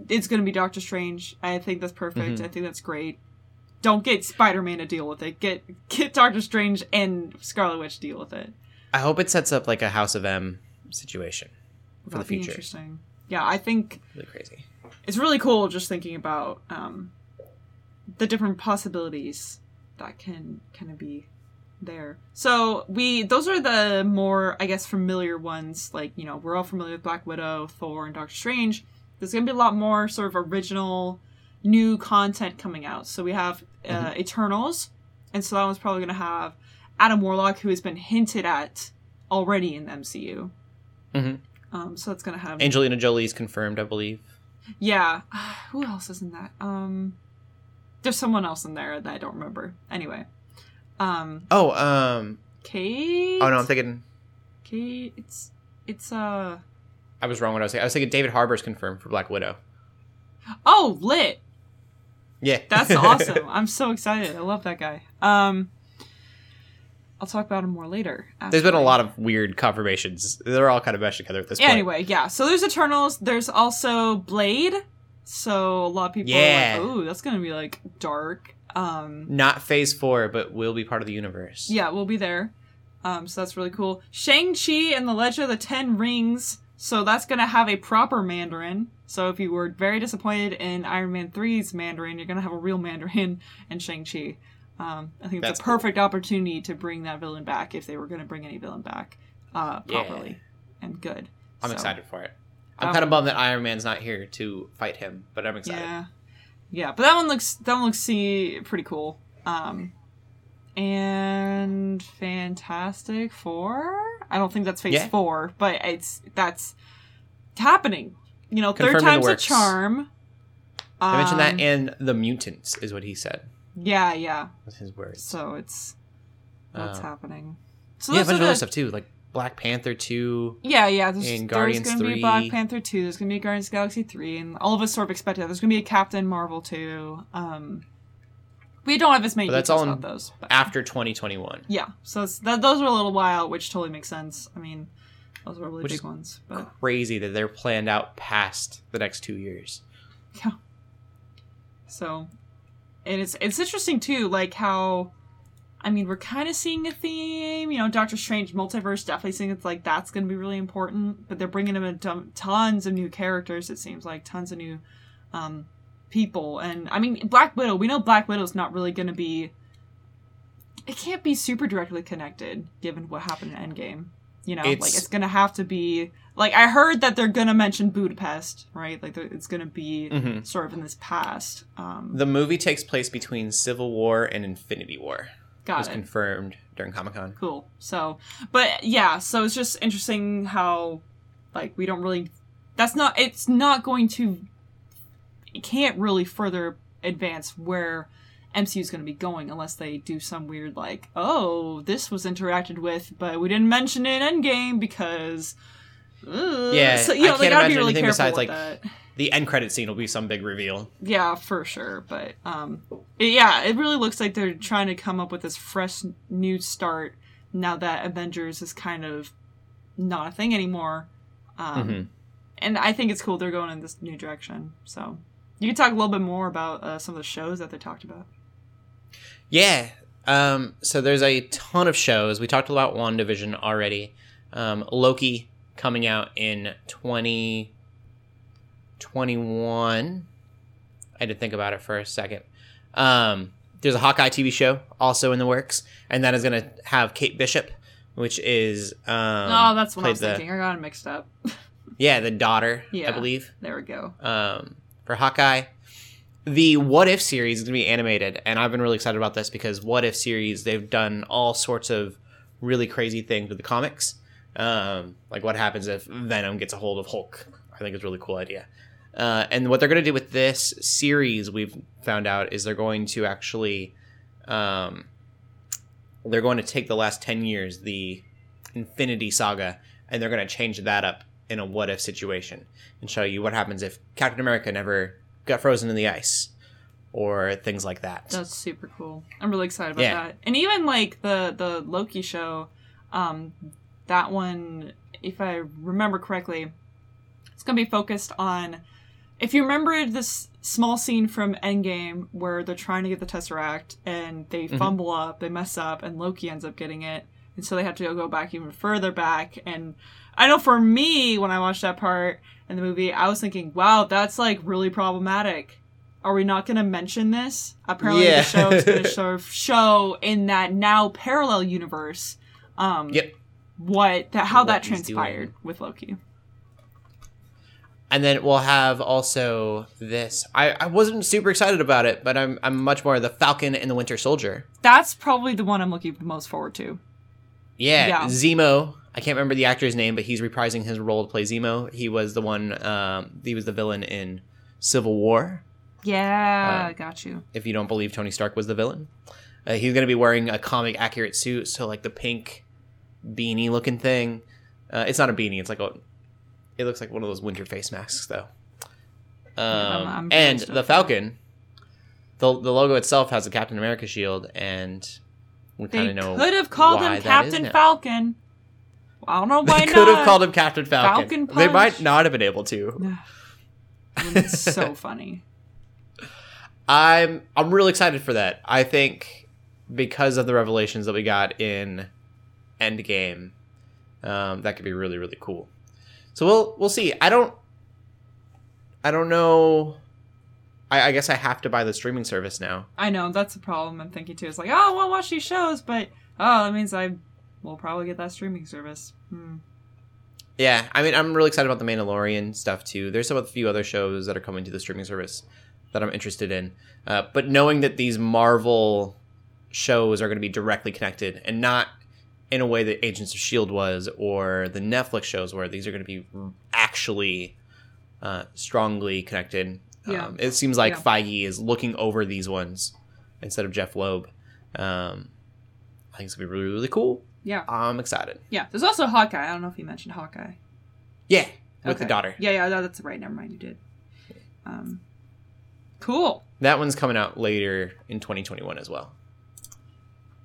it's going to be Doctor Strange. I think that's perfect. Mhm. I think that's great. Don't get Spider Man to deal with it. Get get Doctor Strange and Scarlet Witch to deal with it. I hope it sets up like a House of M situation for the That'd be future. interesting. Yeah, I think Really crazy. it's really cool just thinking about um, the different possibilities that can kind of be there. So we those are the more I guess familiar ones. Like you know we're all familiar with Black Widow, Thor, and Doctor Strange. There's gonna be a lot more sort of original, new content coming out. So we have uh, Eternals, and so that one's probably gonna have Adam Warlock, who has been hinted at already in the MCU. Mhm. Um, so that's gonna have Angelina Jolie's confirmed, I believe. yeah. Who else is in that? Um there's someone else in there that I don't remember. Anyway. Um Oh, um, Kate oh no, I'm thinking. Kate it's it's uh I was wrong. What I was saying. I was thinking David Harbour's confirmed for Black Widow. Oh, lit. Yeah, That's awesome. I'm so excited. I love that guy. Um I'll talk about him more later. There's been a lot of weird confirmations. They're all kind of meshed together at this Yeah, point. anyway, yeah. So there's Eternals. There's also Blade. So a lot of people Yeah. are like, "Oh, that's gonna be like dark." Um, Not Phase Four, but will be part of the universe. Yeah, we'll be there. Um, so that's really cool. Shang-Chi and the Legend of the Ten Rings. So that's going to have a proper Mandarin. So if you were very disappointed in Iron Man 3's Mandarin, you're going to have a real Mandarin in Shang-Chi. Um, I think it's That's a cool. perfect opportunity to bring that villain back if they were going to bring any villain back uh, Yeah. properly and good. I'm So, excited for it. I'm Um, kind of bummed that Iron Man's not here to fight him, but I'm excited. Yeah, yeah, but that one looks that one looks see pretty cool. Um, and Fantastic Four. I don't think that's Phase Yeah. Four, but it's that's happening. You know, Confirmed in third time's a charm. I mentioned that Um, in the mutants is what he said. yeah, yeah. That's his words. So it's that's Uh, happening. So yeah, a bunch of other stuff too, like Black Panther two. Yeah, yeah. There's, in there's going to be Black Panther 2. There's going to be Guardians of the Galaxy 3. And all of us sort of expect that. There's going to be a Captain Marvel 2. Um, we don't have as many But that's all in- about those. But, After 2021, yeah, so it's, that, those are a little while, which totally makes sense. I mean, those were really Which big ones. But crazy that they're planned out past the next two years. yeah. So, and it's it's interesting too, like how, I mean, we're kind of seeing a theme. You know, Doctor Strange multiverse definitely seeing it's like that's going to be really important. But they're bringing in ton- tons of new characters. It seems like tons of new um, people, and I mean, Black Widow. We know Black Widow's not really going to be. It can't be super directly connected, given what happened in Endgame. You know, like It's- it's gonna have to be like I heard that they're gonna mention Budapest, right? Like it's gonna be Mhm. sort of in this past. Um, The movie takes place between Civil War and Infinity War. Got was it. confirmed during Comic Con. Cool. So, but yeah, so it's just interesting how, like, we don't really. That's not. It's not going to. It can't really further advance where MCU is going to be going unless they do some weird like, oh, this was interacted with, but we didn't mention it in Endgame because. uh," Yeah, so, you know, I they can't be imagine really anything besides, like, that. The end credit scene will be some big reveal. Yeah, for sure. But um, yeah, it really looks like they're trying to come up with this fresh new start now that Avengers is kind of not a thing anymore. Um, Mhm. And I think it's cool they're going in this new direction. So you can talk a little bit more about uh, some of the shows that they talked about. Yeah. Um, so there's a ton of shows. We talked about WandaVision already. Um, Loki coming out in 2021. I had to think about it for a second. Um, there's a Hawkeye TV show also in the works, and that is going to have Kate Bishop, which is um, oh, that's what I was the- thinking. I got it mixed up. Yeah, the daughter, yeah, I believe There we go. um, for Hawkeye. the What If series is going to be animated, and I've been really excited about this because What If series they've done all sorts of really crazy things with the comics. Um, like what happens if Venom gets a hold of Hulk? I think it's a really cool idea. Uh, and what they're going to do with this series, we've found out, is they're going to actually, um, they're going to take the last ten years, the Infinity Saga, and they're going to change that up in a what if situation and show you what happens if Captain America never got frozen in the ice or things like that. That's super cool. I'm really excited about Yeah. that. And even like the the Loki show, um, that one, if I remember correctly, it's gonna be focused on. If you remember this small scene from Endgame where they're trying to get the Tesseract and they fumble up, they mess up, and Loki ends up getting it, and so they have to go back even further back. And I know for me, when I watched that part in the movie, I was thinking, "Wow, that's like really problematic." are we not going to mention this? Apparently, Yeah. the show is going to sort of show in that now parallel universe, um, Yep. what that how What that transpired doing. with Loki. And then we'll have also this. I, I wasn't super excited about it, but I'm I'm much more the Falcon and the Winter Soldier. That's probably the one I'm looking the most forward to. Yeah, Yeah. Zemo. I can't remember the actor's name, but he's reprising his role to play Zemo. He was the one. Um, he was the villain in Civil War. Yeah, Uh, got you. If you don't believe Tony Stark was the villain, uh, he's going to be wearing a comic accurate suit, so like the pink beanie looking thing. Uh, it's not a beanie. It's like a. It looks like one of those winter face masks, though. Um, I'm- I'm and the. Falcon, the the logo itself has a Captain America shield, and we They kind of know could have called him Captain. Falcon. I don't know why They not. could have called him Captain Falcon. Falcon They might not have been able to. It's so funny. I'm I'm really excited for that. I think because of the revelations that we got in Endgame, um, that could be really really cool. So we'll we'll see. I don't I don't know. I, I guess I have to buy the streaming service now. I know that's the problem. I'm thinking too. It's like, oh, we'll watch these shows, but oh, that means I will probably get that streaming service. Hmm. Yeah, I mean, I'm really excited about the Mandalorian stuff too. There's some a few other shows that are coming to the streaming service that I'm interested in. Uh, but knowing that these Marvel shows are going to be directly connected and not in a way that Agents of Shield was or the Netflix shows were, these are going to be actually uh, strongly connected. Yeah. Um, it seems like Yeah. Feige is looking over these ones instead of Jeff Loeb. Um, I think it's going to be really really cool. Yeah, I'm excited. yeah. There's also Hawkeye. I don't know if you mentioned Hawkeye. Yeah, with the daughter. Yeah, yeah. no, That's right. Never mind. You did. Um, cool. That one's coming out later in 2021 as well.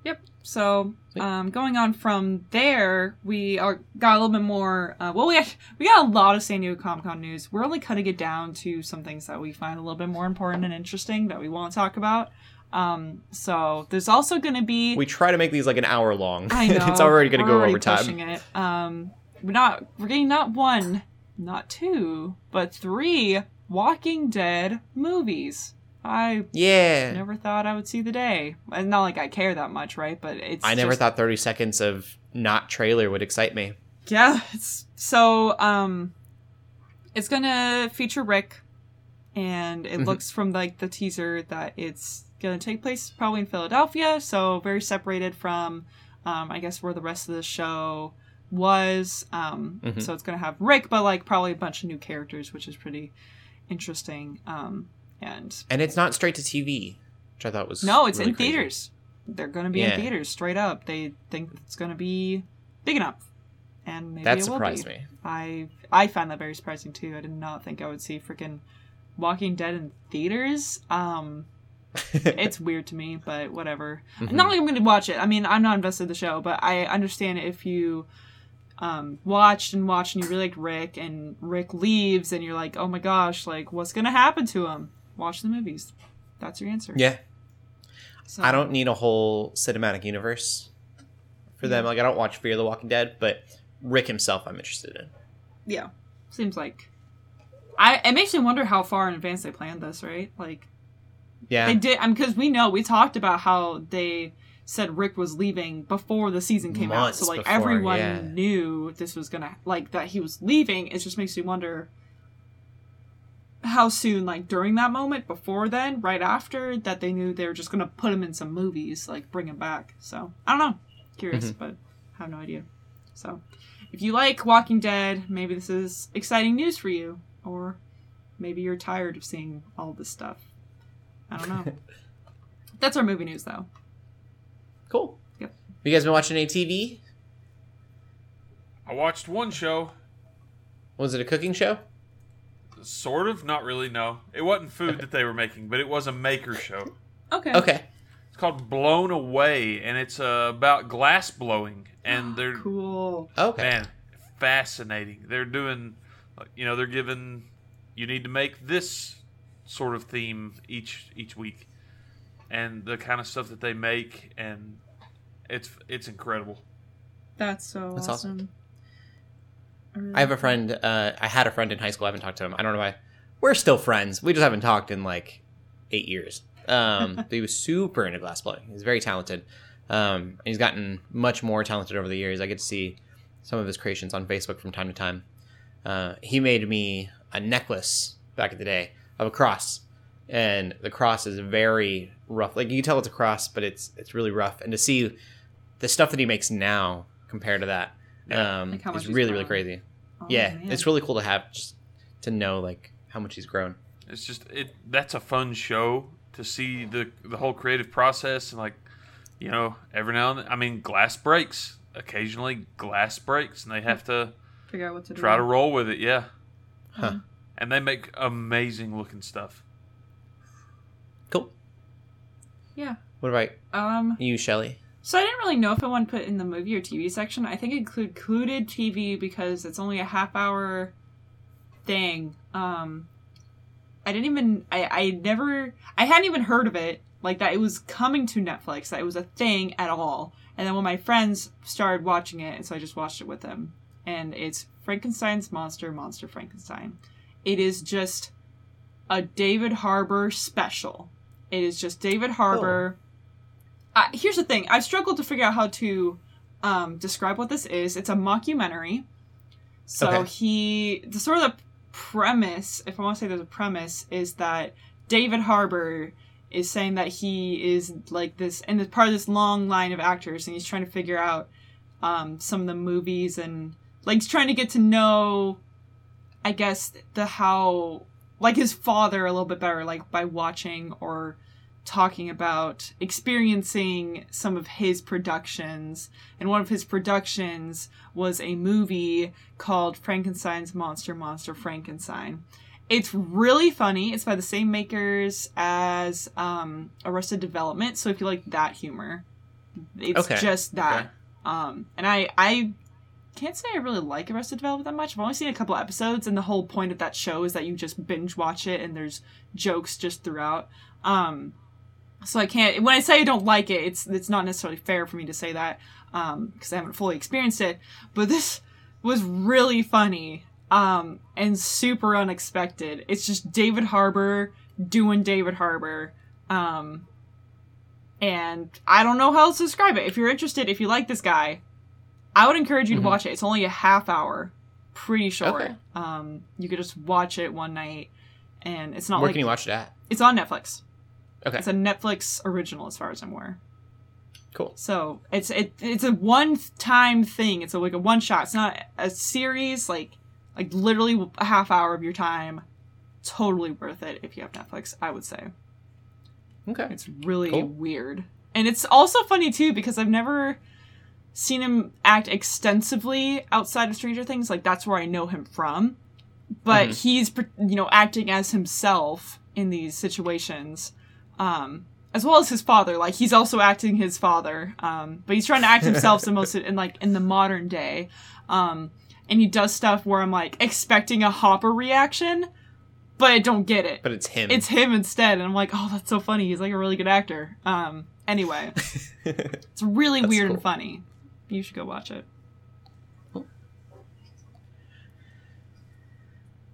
Yep. So, um, going on from there, we are got a little bit more. Uh, well, we had, we got a lot of San Diego Comic Con news. We're only cutting it down to some things that we find a little bit more important and interesting that we want to talk about. Um, so there's also going to be. We try to make these like an hour long. I know it's already going to go over time. Pushing it. Um, we're not. We're getting not one, not two, but three Walking Dead movies. I Yeah. never thought I would see the day. And not like I care that much, right? But it's. I never just- thought 30 seconds of not trailer would excite me. Yeah, it's so um it's gonna feature Rick and it Mhm. looks from like the teaser that it's gonna take place probably in Philadelphia, so very separated from um I guess where the rest of the show was. Um Mhm. so it's gonna have Rick but like probably a bunch of new characters, which is pretty interesting. Um and And it's not straight to TV, which I thought was no, it's really in crazy. theaters. They're gonna be Yeah. in theaters straight up. They think it's gonna be big enough. And maybe That it will surprised be. me. I I found that very surprising too. I did not think I would see freaking Walking Dead in theaters. Um, it's weird to me, but whatever. Mhm. Not like I'm going to watch it. I mean, I'm not invested in the show, but I understand if you um, watched and watched and you really like Rick, and Rick leaves, and you're like, oh my gosh, like what's going to happen to him? Watch the movies. That's your answer. yeah. So, I don't need a whole cinematic universe for them. Like I don't watch Fear the Walking Dead, but Rick himself I'm interested in. Yeah, seems like. I it makes me wonder how far in advance they planned this, right? Like Yeah. They did, I'm because we know we talked about how they said Rick was leaving before the season came out, so like before, everyone yeah. knew this was gonna like that he was leaving. It just makes me wonder how soon, like during that moment, before then, right after, that they knew they were just gonna put him in some movies, like bring him back. So I don't know, curious, mm-hmm. but have no idea. So if you like Walking Dead, maybe this is exciting news for you, or maybe you're tired of seeing all this stuff. I don't know. That's our movie news, though. Cool. Yep. You guys been watching any TV? I watched one show, Was it a cooking show? Sort of, not really. No, it wasn't food that they were making, but it was a maker show. Okay. Okay. It's called Blown Away, and it's uh, about glass blowing, and they're Cool. Okay. man fascinating. They're doing, you know, they're given you need to make this sort of theme each each week, and the kind of stuff that they make, and it's it's incredible. That's so That's awesome. awesome. Really I have a friend. Uh, I had a friend in high school. I haven't talked to him. I don't know why. We're still friends. We just haven't talked in like eight years. Um, but he was super into glass blowing. He's very talented. Um, and he's gotten much more talented over the years. I get to see some of his creations on Facebook from time to time. Uh, he made me a necklace back in the day of a cross, and the cross is very rough. Like you can tell it's a cross, but it's it's really rough. And to see the stuff that he makes now compared to that, Yeah. um, Like how much is he's really really crazy Oh, yeah man. it's really cool to have just to know like how much he's grown It's just it. That's a fun show to see the the whole creative process and like, you know, every now and then. I mean, glass breaks. Occasionally, glass breaks, and they have to figure out what to do. try to roll with it. Yeah, huh and they make amazing looking stuff. cool Yeah. what about Um. you shelly So I didn't really know if I wanted to put in the movie or TV section. I think it include- included TV because it's only a half hour thing. Um, I didn't even. I I never. I hadn't even heard of it like that. It was coming to Netflix. That it was a thing at all. And then when my friends started watching it, and so I just watched it with them. And it's Frankenstein's monster, Monster Frankenstein. It is just a David Harbour special. It is just David Harbour. Uh, here's the thing: I've struggled to figure out how to um, describe what this is. It's a mockumentary. So Okay. he, the sort of the premise, if I want to say there's a premise, is that David Harbour is saying that he is like this, and is part of this long line of actors, and he's trying to figure out um, some of the movies and like he's trying to get to know, I guess, the how like his father a little bit better, like by watching or talking about experiencing some of his productions. And one of his productions was a movie called Frankenstein's Monster, Monster Frankenstein. It's really funny. It's by the same makers as um, Arrested Development. So if you like that humor, it's Okay. just that. Okay. Um, and I, I can't say I really like Arrested Development that much. I've only seen a couple episodes, and the whole point of that show is that you just binge watch it, and there's jokes just throughout. Um, so I can't. When I say I don't like it, it's it's not necessarily fair for me to say that because I haven't fully experienced it. But this was really funny um, and super unexpected. It's just David Harbour doing David Harbour. Um, and I don't know how else to describe it. If you're interested, if you like this guy, I would encourage you Mhm. to watch it. It's only a half hour, pretty short. Okay. Um, you could just watch it one night, and it's not where like can you watch it at it's on Netflix. Okay It's a Netflix original, as far as I'm aware. cool So it's it it's a one time thing. It's a, like a one shot. It's not a series. Like like literally a half hour of your time. Totally worth it if you have Netflix. I would say okay it's really Cool. weird, and it's also funny too because I've never seen him act extensively outside of Stranger Things. Like that's where I know him from, but Mhm. he's you know acting as himself in these situations. Um, as well as his father. Like he's also acting his father, um, but he's trying to act himself the most in like in the modern day. Um, and he does stuff where I'm like expecting a Hopper reaction, but I don't get it. but it's him It's him instead, and I'm like, oh, that's so funny. He's like a really good actor. Um, anyway, it's really That's weird cool. and funny. You should go watch it.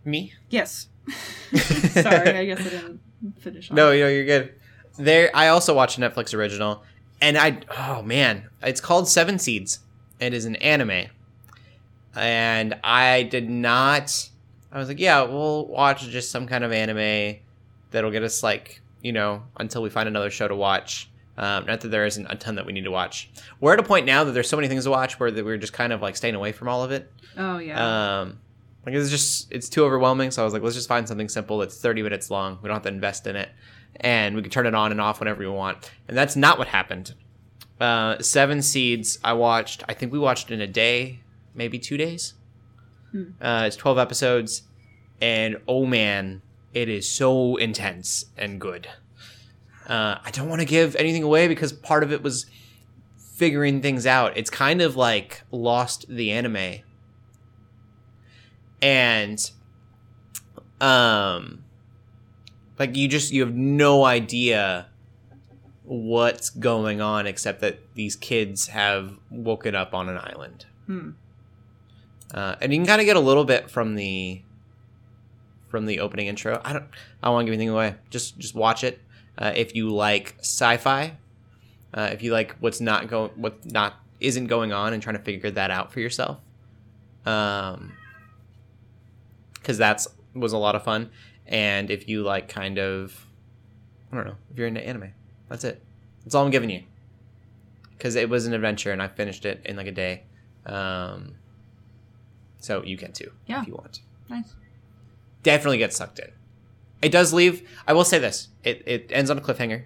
me Yes. Sorry, I guess I didn't finish. On no no you're good there i also watched a netflix original and i oh man it's called seven seeds it is an anime and i did not I was like, yeah, we'll watch just some kind of anime that'll get us like you know until we find another show to watch. Um, not that there isn't a ton that we need to watch. We're at a point now that there's so many things to watch where that we're just kind of like staying away from all of it. Oh yeah. Um, like it's just it's too overwhelming. So I was like, let's just find something simple that's 30 minutes long. We don't have to invest in it, and we can turn it on and off whenever we want. And that's not what happened. Uh, Seven Seeds. I watched. I think we watched in a day, maybe two days. Uh, it's 12 episodes, and oh man, it is so intense and good. Uh, I don't want to give anything away because part of it was figuring things out. It's kind of like Lost the anime. And um like you just you have no idea what's going on except that these kids have woken up on an island. Hmm. Uh, and you can kind of get a little bit from the from the opening intro. I don't I don't want to give anything away. Just just watch it. Uh, if you like sci-fi, uh, if you like what's not going what not isn't going on and trying to figure that out for yourself. Um cuz that's was a lot of fun and if you like kind of I don't know, if you're into anime. That's it. That's all I'm giving you. Cuz it was an adventure and I finished it in like a day. Um so you can too Yeah. if you want Nice. definitely get sucked in. It does leave. I will say this: it it ends on a cliffhanger,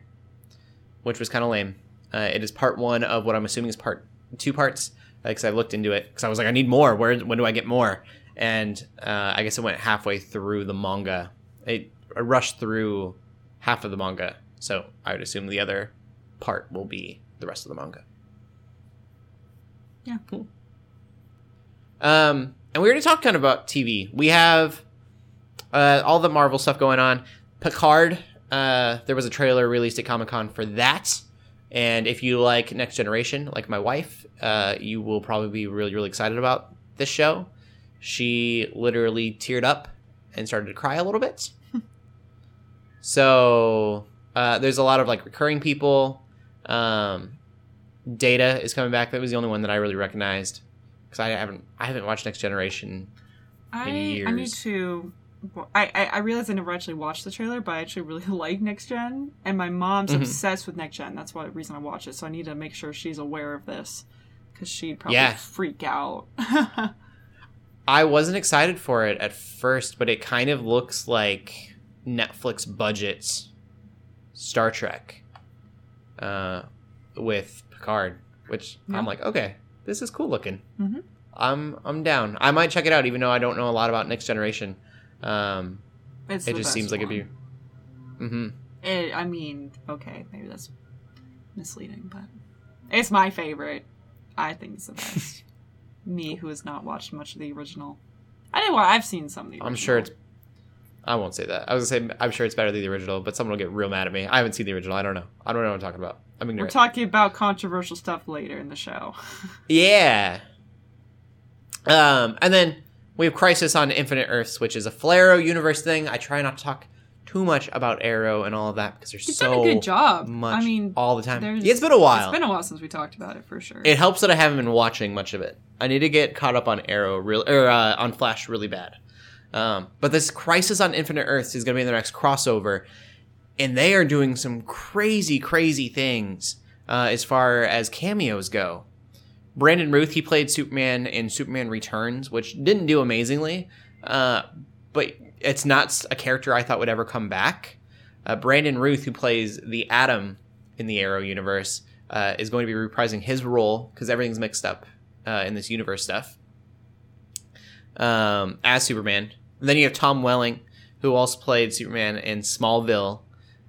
which was kind of lame. Uh, it is part one of what I'm assuming is part two parts because I looked into it because I was like, I need more. Where when do I get more? And uh, I guess it went halfway through the manga. It I rushed through half of the manga, so I would assume the other part will be the rest of the manga. Yeah. Cool. Um, and we already talked kind of about TV. We have uh, all the Marvel stuff going on. Picard, uh, there was a trailer released at Comic Con for that. And if you like Next Generation, like my wife, uh, you will probably be really, really excited about this show. She literally teared up and started to cry a little bit. so uh, there's a lot of like recurring people. Um, Data is coming back. That was the only one that I really recognized because I haven't I haven't watched Next Generation. I I need to. I, I I realized I never actually watched the trailer, but I actually really like Next Gen, and my mom's Mhm. obsessed with Next Gen. That's why the reason I watch it. So I need to make sure she's aware of this, because she'd probably Yeah. freak out. I wasn't excited for it at first, but it kind of looks like Netflix budgets Star Trek uh, with Picard, which Yeah. I'm like, okay, this is cool looking. Mhm. I'm I'm down. I might check it out, even though I don't know a lot about Next Generation. Um, it just seems like it'd be. one. hmm It, I mean, okay, maybe that's misleading, but it's my favorite. I think it's the best. Me, who has not watched much of the original. I didn't. I've seen some of the. Original. I'm sure it's. I won't say that. I was gonna say I'm sure it's better than the original, but someone will get real mad at me. I haven't seen the original. I don't know. I don't know what I'm talking about. I'm ignorant. We're talking about controversial stuff later in the show. Yeah. Um, and then we have Crisis on Infinite Earths, which is a Flarrow universe thing. I try not to talk too much about Arrow and all of that because there's You've so done a good job. much I mean, all the time. there's- it's been a while. It's been a while since we talked about it for sure. it helps that I haven't been watching much of it. I need to get caught up on Arrow real or uh, on Flash really bad. Um, but this Crisis on Infinite Earths is going to be in the next crossover, and they are doing some crazy, crazy things uh, as far as cameos go. Brandon Routh, he played Superman in Superman Returns, which didn't do amazingly, uh, but it's not a character I thought would ever come back. Uh, Brandon Routh, who plays the Atom in the Arrow universe, uh, is going to be reprising his role because everything's mixed up uh, in this universe stuff um, as Superman. And then you have Tom Welling, who also played Superman in Smallville,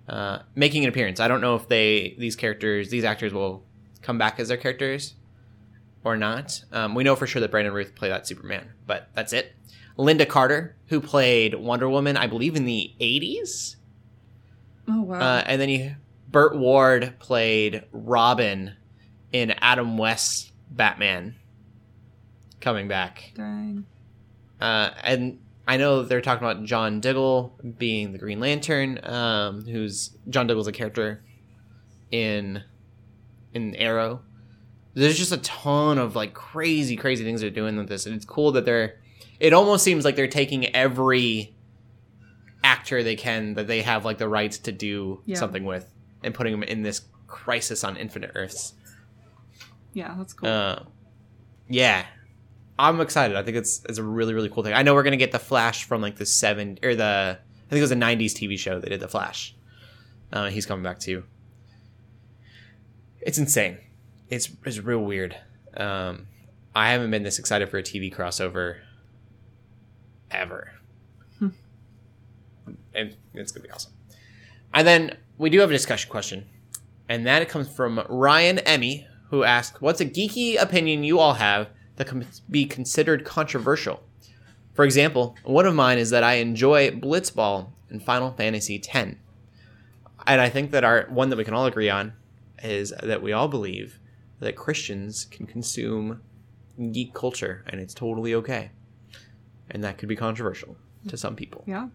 uh, making an appearance. I don't know if they these characters, these actors, will come back as their characters or not. Um, we know for sure that Brandon Routh played that Superman, but that's it. Lynda Carter, who played Wonder Woman, I believe in the '80s, oh wow. uh, and then you Burt Ward played Robin in Adam West's Batman, coming back. Dang. Uh, and I know they're talking about John Diggle being the Green Lantern, um, who's John Diggle's a character in in Arrow. There's just a ton of like crazy, crazy things they're doing with this, and it's cool that they're it almost seems like they're taking every actor they can that they have like the rights to do Yeah. something with and putting them in this crisis on infinite earths. Yeah, that's cool. uh, yeah. I'm excited. I think it's, it's a really really cool thing. I know we're gonna get the flash from like the seven or the i think it was a 90s tv show they did the flash. Uh, he's coming back too. It's insane. It's, it's real weird. Um, i haven't been this excited for a tv crossover ever. Hmm. And it's gonna be awesome. And then we do have a discussion question and that comes from Ryan Emmy, who asked, "What's a geeky opinion you all have that can be considered controversial?" For example, one of mine is that I enjoy Blitzball in Final Fantasy X, and I think that our one that we can all agree on is that we all believe that Christians can consume geek culture, and it's totally okay, and that could be controversial to some people. yeah.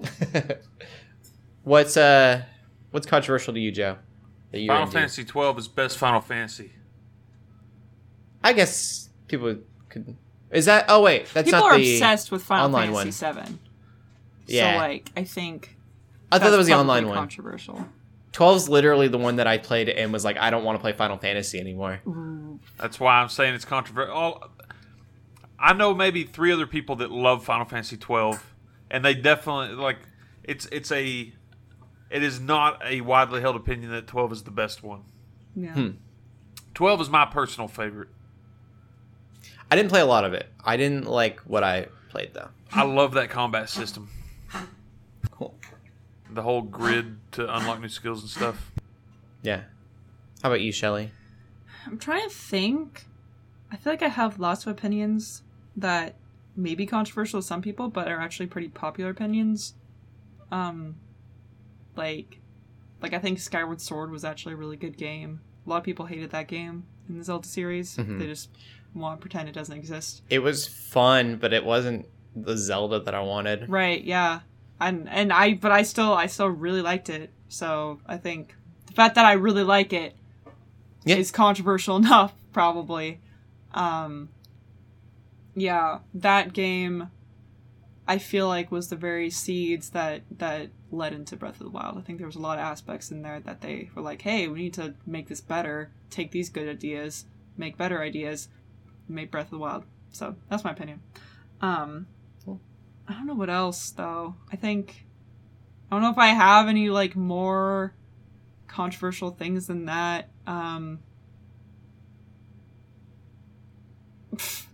what's uh, what's controversial to you, Joe? That you're Final? Fantasy twelve is best Final Fantasy. I guess people could. Is that? Oh wait, that's People not are the obsessed with Final online Fantasy one. Seven. Yeah. So like, I think. I thought that was the online one. Controversial. 12's literally the one that I played and was like, I don't want to play Final Fantasy anymore. That's why I'm saying it's controversial. I know maybe three other people that love Final Fantasy 12, and they definitely like it's it's a it is not a widely held opinion that 12 is the best one. Yeah. Hmm. 12 is my personal favorite. I didn't play a lot of it. I didn't like what I played though. I love that combat system. Cool. The whole grid to unlock new skills and stuff. Yeah. How about you, Shelly? I'm trying to think. I feel like I have lots of opinions that may be controversial to some people, but are actually pretty popular opinions. Um, like, like I think Skyward Sword was actually a really good game. A lot of people hated that game in the Zelda series. Mhm. They just want to pretend it doesn't exist. It was fun, but it wasn't the Zelda that I wanted. Right? Yeah. And and I, but I still, I still really liked it. So I think the fact that I really like it is Yeah. controversial enough, probably. Um, yeah, that game, I feel like was the very seeds that that led into Breath of the Wild. I think there was a lot of aspects in there that they were like, "Hey, we need to make this better. Take these good ideas, make better ideas, make Breath of the Wild." So that's my opinion. Um, Cool. I don't know what else though. I think I don't know if I have any like more controversial things than that. Um, pff,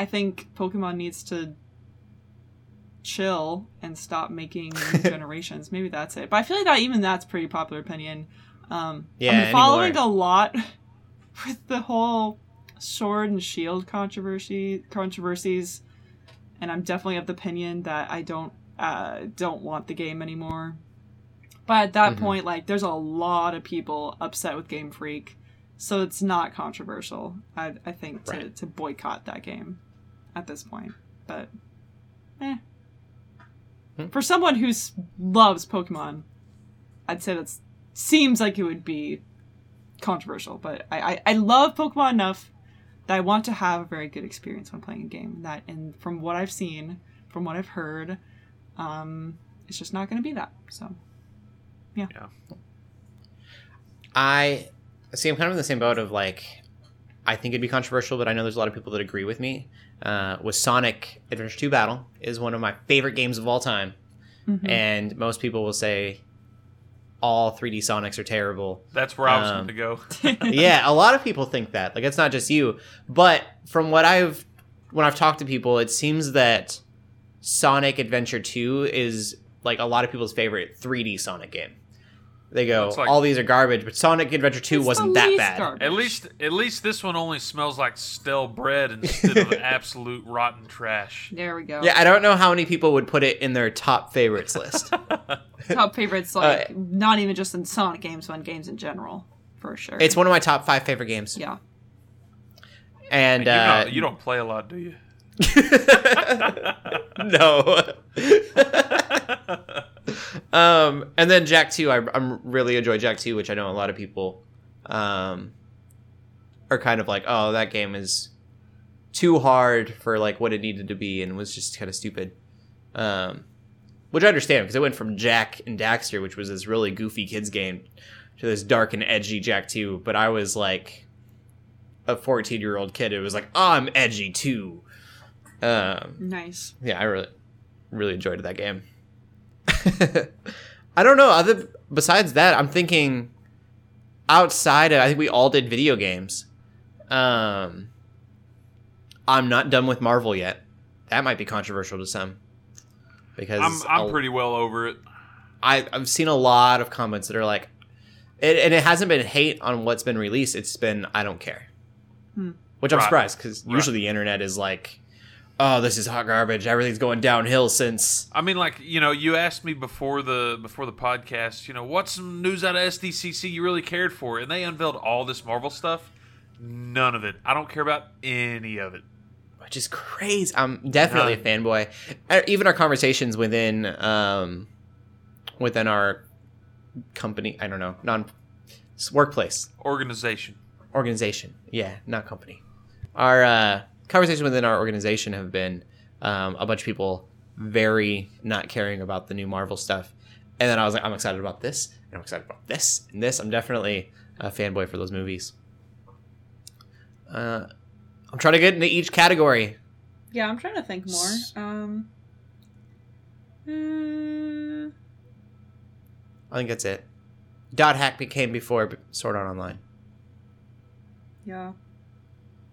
I think Pokemon needs to chill and stop making new generations. Maybe that's it. But I feel like that even that's pretty popular opinion. Um, Yeah, I'm following anymore. a lot with the whole sword and shield controversy controversies, and I'm definitely of the opinion that I don't uh, don't want the game anymore. But at that Mhm. point, like, there's a lot of people upset with Game Freak, so it's not controversial. I, I think to, Right. to boycott that game at this point. But, eh. Hmm. For someone who loves Pokemon, I'd say that seems like it would be controversial. But I, I, I love Pokemon enough that I want to have a very good experience when playing a game. That and from what I've seen, from what I've heard, um, it's just not going to be that. So yeah. I see. I'm kind of in the same boat of like, I think it'd be controversial, but I know there's a lot of people that agree with me. Uh, with Sonic Adventure 2 Battle is one of my favorite games of all time, mhm. and most people will say all 3D Sonics are terrible. That's where I was Um, going to go. yeah, a lot of people think that. Like it's not just you, but from what I've when I've talked to people, it seems that Sonic Adventure 2 is like a lot of people's favorite 3D Sonic game. They go, like- all these are garbage, but Sonic Adventure 2 wasn't that bad. garbage. At least, at least this one only smells like stale bread instead of absolute rotten trash. there we go. Yeah, I don't know how many people would put it in their top favorites list. top favorites like Uh, not even just in Sonic games, but in games in general, for sure. it's one of my top five favorite games. yeah. And you, uh, don't, you don't play a lot, do you? no. Um, and then Jak Two, I, I'm really enjoy Jak Two, which I know a lot of people um, are kind of like, oh, that game is too hard for like what it needed to be and was just kind of stupid. Um, which I understand because it went from Jak and Daxter, which was this really goofy kids game, to this dark and edgy Jak 2. But I was like a 14 year old kid. It was like, oh, I'm edgy too. Um, Nice. yeah, I really, really enjoyed that game. I don't know. Other besides that, I'm thinking outside. Of, I think we all did video games. Um, I'm not done with Marvel yet. That might be controversial to some because I'm I'm a- pretty well over it. I, I've seen a lot of comments that are like, it, and it hasn't been hate on what's been released. It's been I don't care, Hmm. which I'm Right. surprised because Right. usually the internet is like, oh, this is hot garbage. Everything's going downhill since. I mean, like you know, you asked me before the before the podcast. You know, what's some news out of SDCC you really cared for? And they unveiled all this Marvel stuff. None of it. I don't care about any of it. which is crazy. I'm definitely a fanboy. Even our conversations within um, within our company, I don't know, non workplace Organization. organization. Yeah, not company. Our uh, conversations within our organization have been um, a bunch of people very not caring about the new Marvel stuff, and then I was like, I'm excited about this, and I'm excited about this and this. I'm definitely a fanboy for those movies. Uh, I'm trying to get into each category. Yeah, I'm trying to think more. Um. uh, I think that's it. Dot hack became before Sword Art Online. yeah.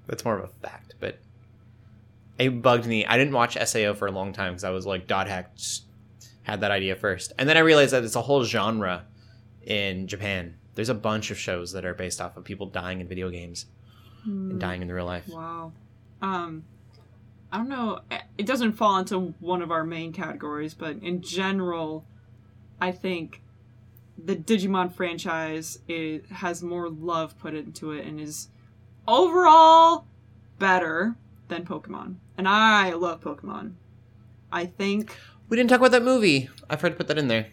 That's more of a fact, but it bugged me. I didn't watch Sao for a long time because I was like, Dot hack had that idea first, and then I realized that it's a whole genre in Japan. There's a bunch of shows that are based off of people dying in video games Hmm. and dying in the real life. Wow. Um, I don't know. It doesn't fall into one of our main categories, but in general, I think the Digimon franchise is, has more love put into it and is overall better than Pokemon. And I love Pokemon. I think We didn't talk about that movie. I forgot to put that in there.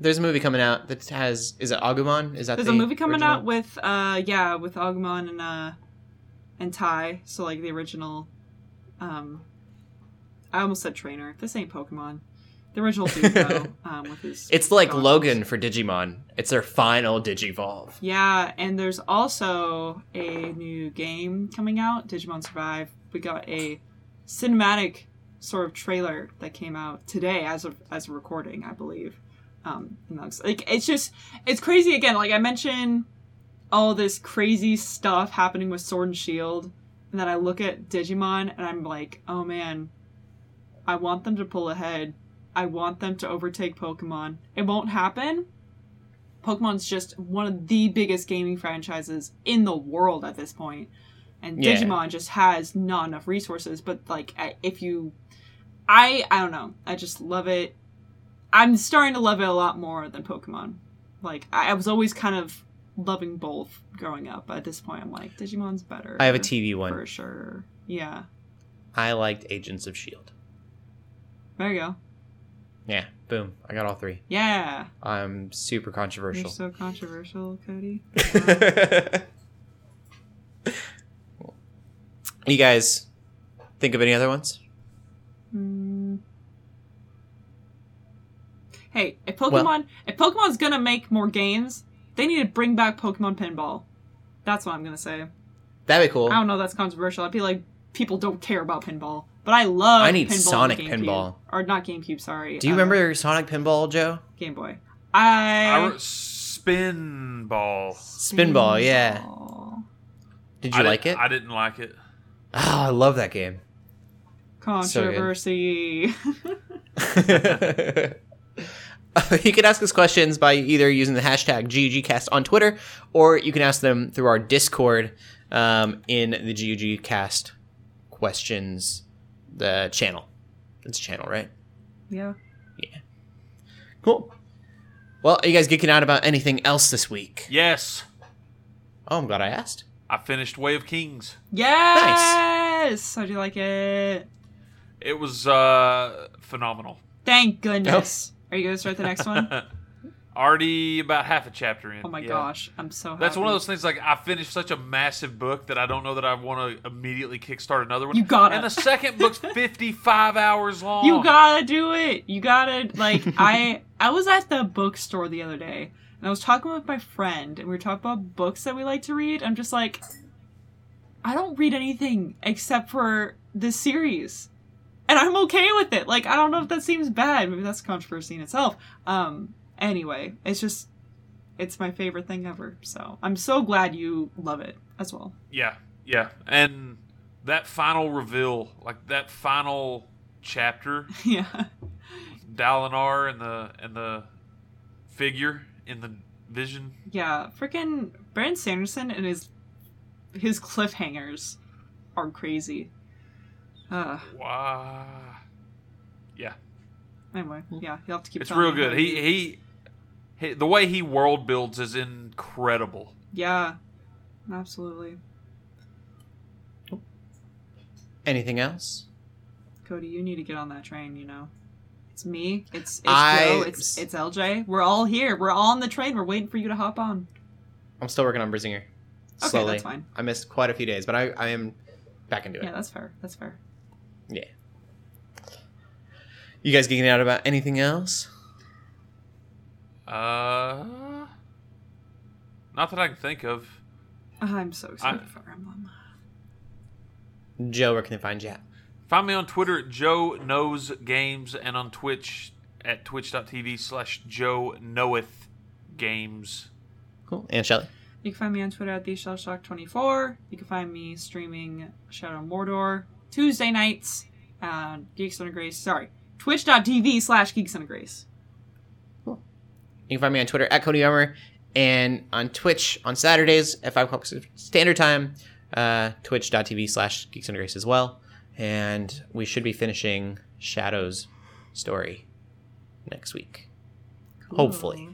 There's a movie coming out that has is it Agumon? Is that there's the a movie coming original? out with uh yeah with Agumon and uh and Tai. So like the original. Um, I almost said trainer. This ain't Pokemon. The original though. um, with his. It's like goggles. Logan for Digimon. It's their final Digivolve. Yeah, and there's also a new game coming out, Digimon Survive. We got a cinematic sort of trailer that came out today as of as a recording, I believe. Um, and like it's just it's crazy again. Like I mentioned, all this crazy stuff happening with Sword and Shield, and then I look at Digimon and I'm like, oh man, I want them to pull ahead. I want them to overtake Pokemon. It won't happen. Pokemon's just one of the biggest gaming franchises in the world at this point. And Yeah. Digimon just has not enough resources, but like if you I I don't know. I just love it. I'm starting to love it a lot more than Pokemon. Like I, I was always kind of loving both growing up, but at this point I'm like Digimon's better. I have a TV one. for sure. Yeah. I liked Agents of Shield. There you go. Yeah, boom. I got all three. Yeah. I'm super You're controversial. so controversial, Cody. you guys think of any other ones? Hmm. Hey, if Pokemon if Pokemon's gonna make more games, they need to bring back Pokemon Pinball. That's what I'm gonna say. That'd be cool. I don't know. That's controversial. I'd be like, people don't care about pinball, but I love. I need pinball on Sonic GameCube. Pinball. or not GameCube. Sorry. Do you uh, remember Sonic Pinball, Joe? Game Boy? I. I re- spin ball. Spinball, yeah. Did you didn't- like it? I didn't like it. Oh, I love that game. Controversy. you can ask us questions by either using the hashtag GUGcast on Twitter, or you can ask them through our Discord um, in the GUGcast questions the channel. It's a channel, right? yeah. Yeah. Cool. Well, are you guys geeking out about anything else this week? Yes, Oh, I'm glad I asked. I finished Way of Kings. Yes. How'd you like it? It was uh, phenomenal. Thank goodness. Are you gonna start the next one? Already about half a chapter in. Oh my yeah. gosh, I'm so happy. That's one of those things. Like I finished such a massive book that I don't know that I want to immediately kickstart another one. You gotta. And the second book's fifty-five hours long. You gotta do it. You gotta like I I was at the bookstore the other day and I was talking with my friend and we were talking about books that we like to read. I'm just like I don't read anything except for this series. And I'm okay with it. Like I don't know if that seems bad. Maybe that's controversy in itself. Um anyway, it's just it's my favorite thing ever. So I'm so glad you love it as well. Yeah, yeah, and that final reveal, like that final chapter, yeah. Dalinar and the and the figure in the vision. Yeah, freaking Brandon Sanderson and his his cliffhangers are crazy. Uh, Wow. Yeah, anyway, yeah, you'll have to keep. it's real good. He, he he the way he world builds is incredible. yeah, absolutely. Anything else? Cody, you need to get on that train. You know, it's me. It's it's I- Joe. It's it's LJ. We're all here. We're all on the train. We're waiting for you to hop on. I'm still working on Brisingr. Okay, that's fine. I missed quite a few days, but I, I am back into it. Yeah, that's fair. That's fair. Yeah. You guys geeking out about anything else? Uh, not that I can think of. I'm so excited I- for Emblem. Joe, where can they find you at? Find me on Twitter at Joe Knows Games and on Twitch at twitch.tv slash Joe Knoweth Games. Cool. And Shelly. You can find me on Twitter at theshellshock24. You can find me streaming Shadow Mordor Tuesday nights on Geeks Under Grace. Sorry, twitch.tv slash Geeks Under Grace. You can find me on Twitter at Cody Armour and on Twitch on Saturdays at 5 o'clock standard time, uh, twitch.tv slash Geeks Under Grace as well. And we should be finishing Shadow's story next week. Hopefully.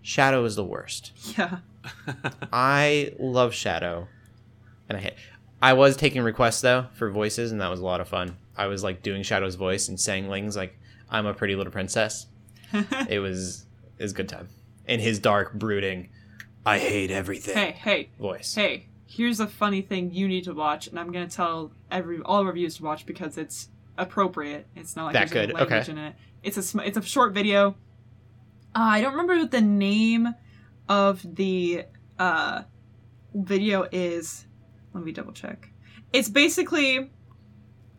Shadow is the worst. Yeah. I love Shadow, and I hit. I was taking requests though for voices, and that was a lot of fun. I was like doing Shadow's voice and saying things like "I'm a pretty little princess." it was it was good time. And his dark, brooding, "I hate everything" hey, hey, voice. hey. Here's a funny thing you need to watch, and I'm gonna tell every all reviews to watch because it's appropriate. It's not like That there's good, language okay. in it. It's a sm- it's a short video. Uh, I don't remember what the name of the uh, video is. Let me double check. It's basically.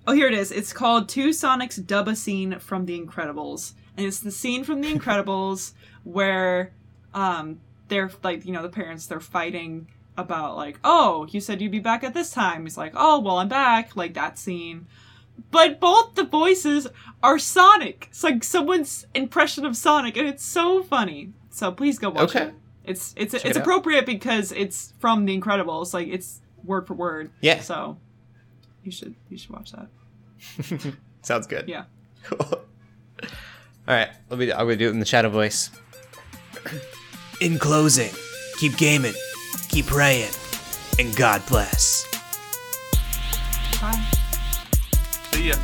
Oh, here it is. It's called Two Sonics Dub a Scene from The Incredibles. And it's the scene from The Incredibles where um, they're like, you know, the parents, they're fighting about, like, oh, you said you'd be back at this time. He's like, oh, well, I'm back. Like that scene. But both the voices are Sonic. It's like someone's impression of Sonic, and it's so funny. So please go watch Okay. it. It's it's Check it's it appropriate because it's from The Incredibles. Like it's word for word. Yeah. So you should you should watch that. Sounds good. Yeah. Cool. All right, let me. I'm gonna do it in the Shadow voice. In closing, keep gaming, keep praying, and God bless. Bye. See ya.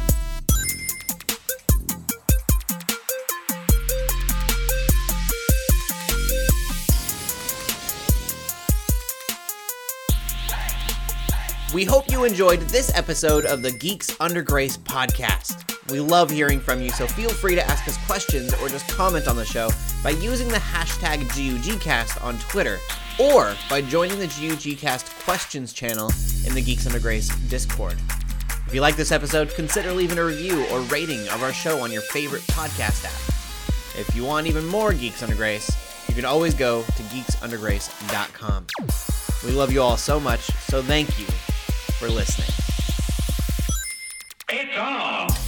We hope you enjoyed this episode of the Geeks Under Grace podcast. We love hearing from you, so feel free to ask us questions or just comment on the show by using the hashtag GUGcast on Twitter or by joining the GUGcast questions channel in the Geeks Under Grace Discord. If you like this episode, consider leaving a review or rating of our show on your favorite podcast app. If you want even more Geeks Under Grace, you can always go to geeksundergrace.com. We love you all so much, so thank you for listening. It's on!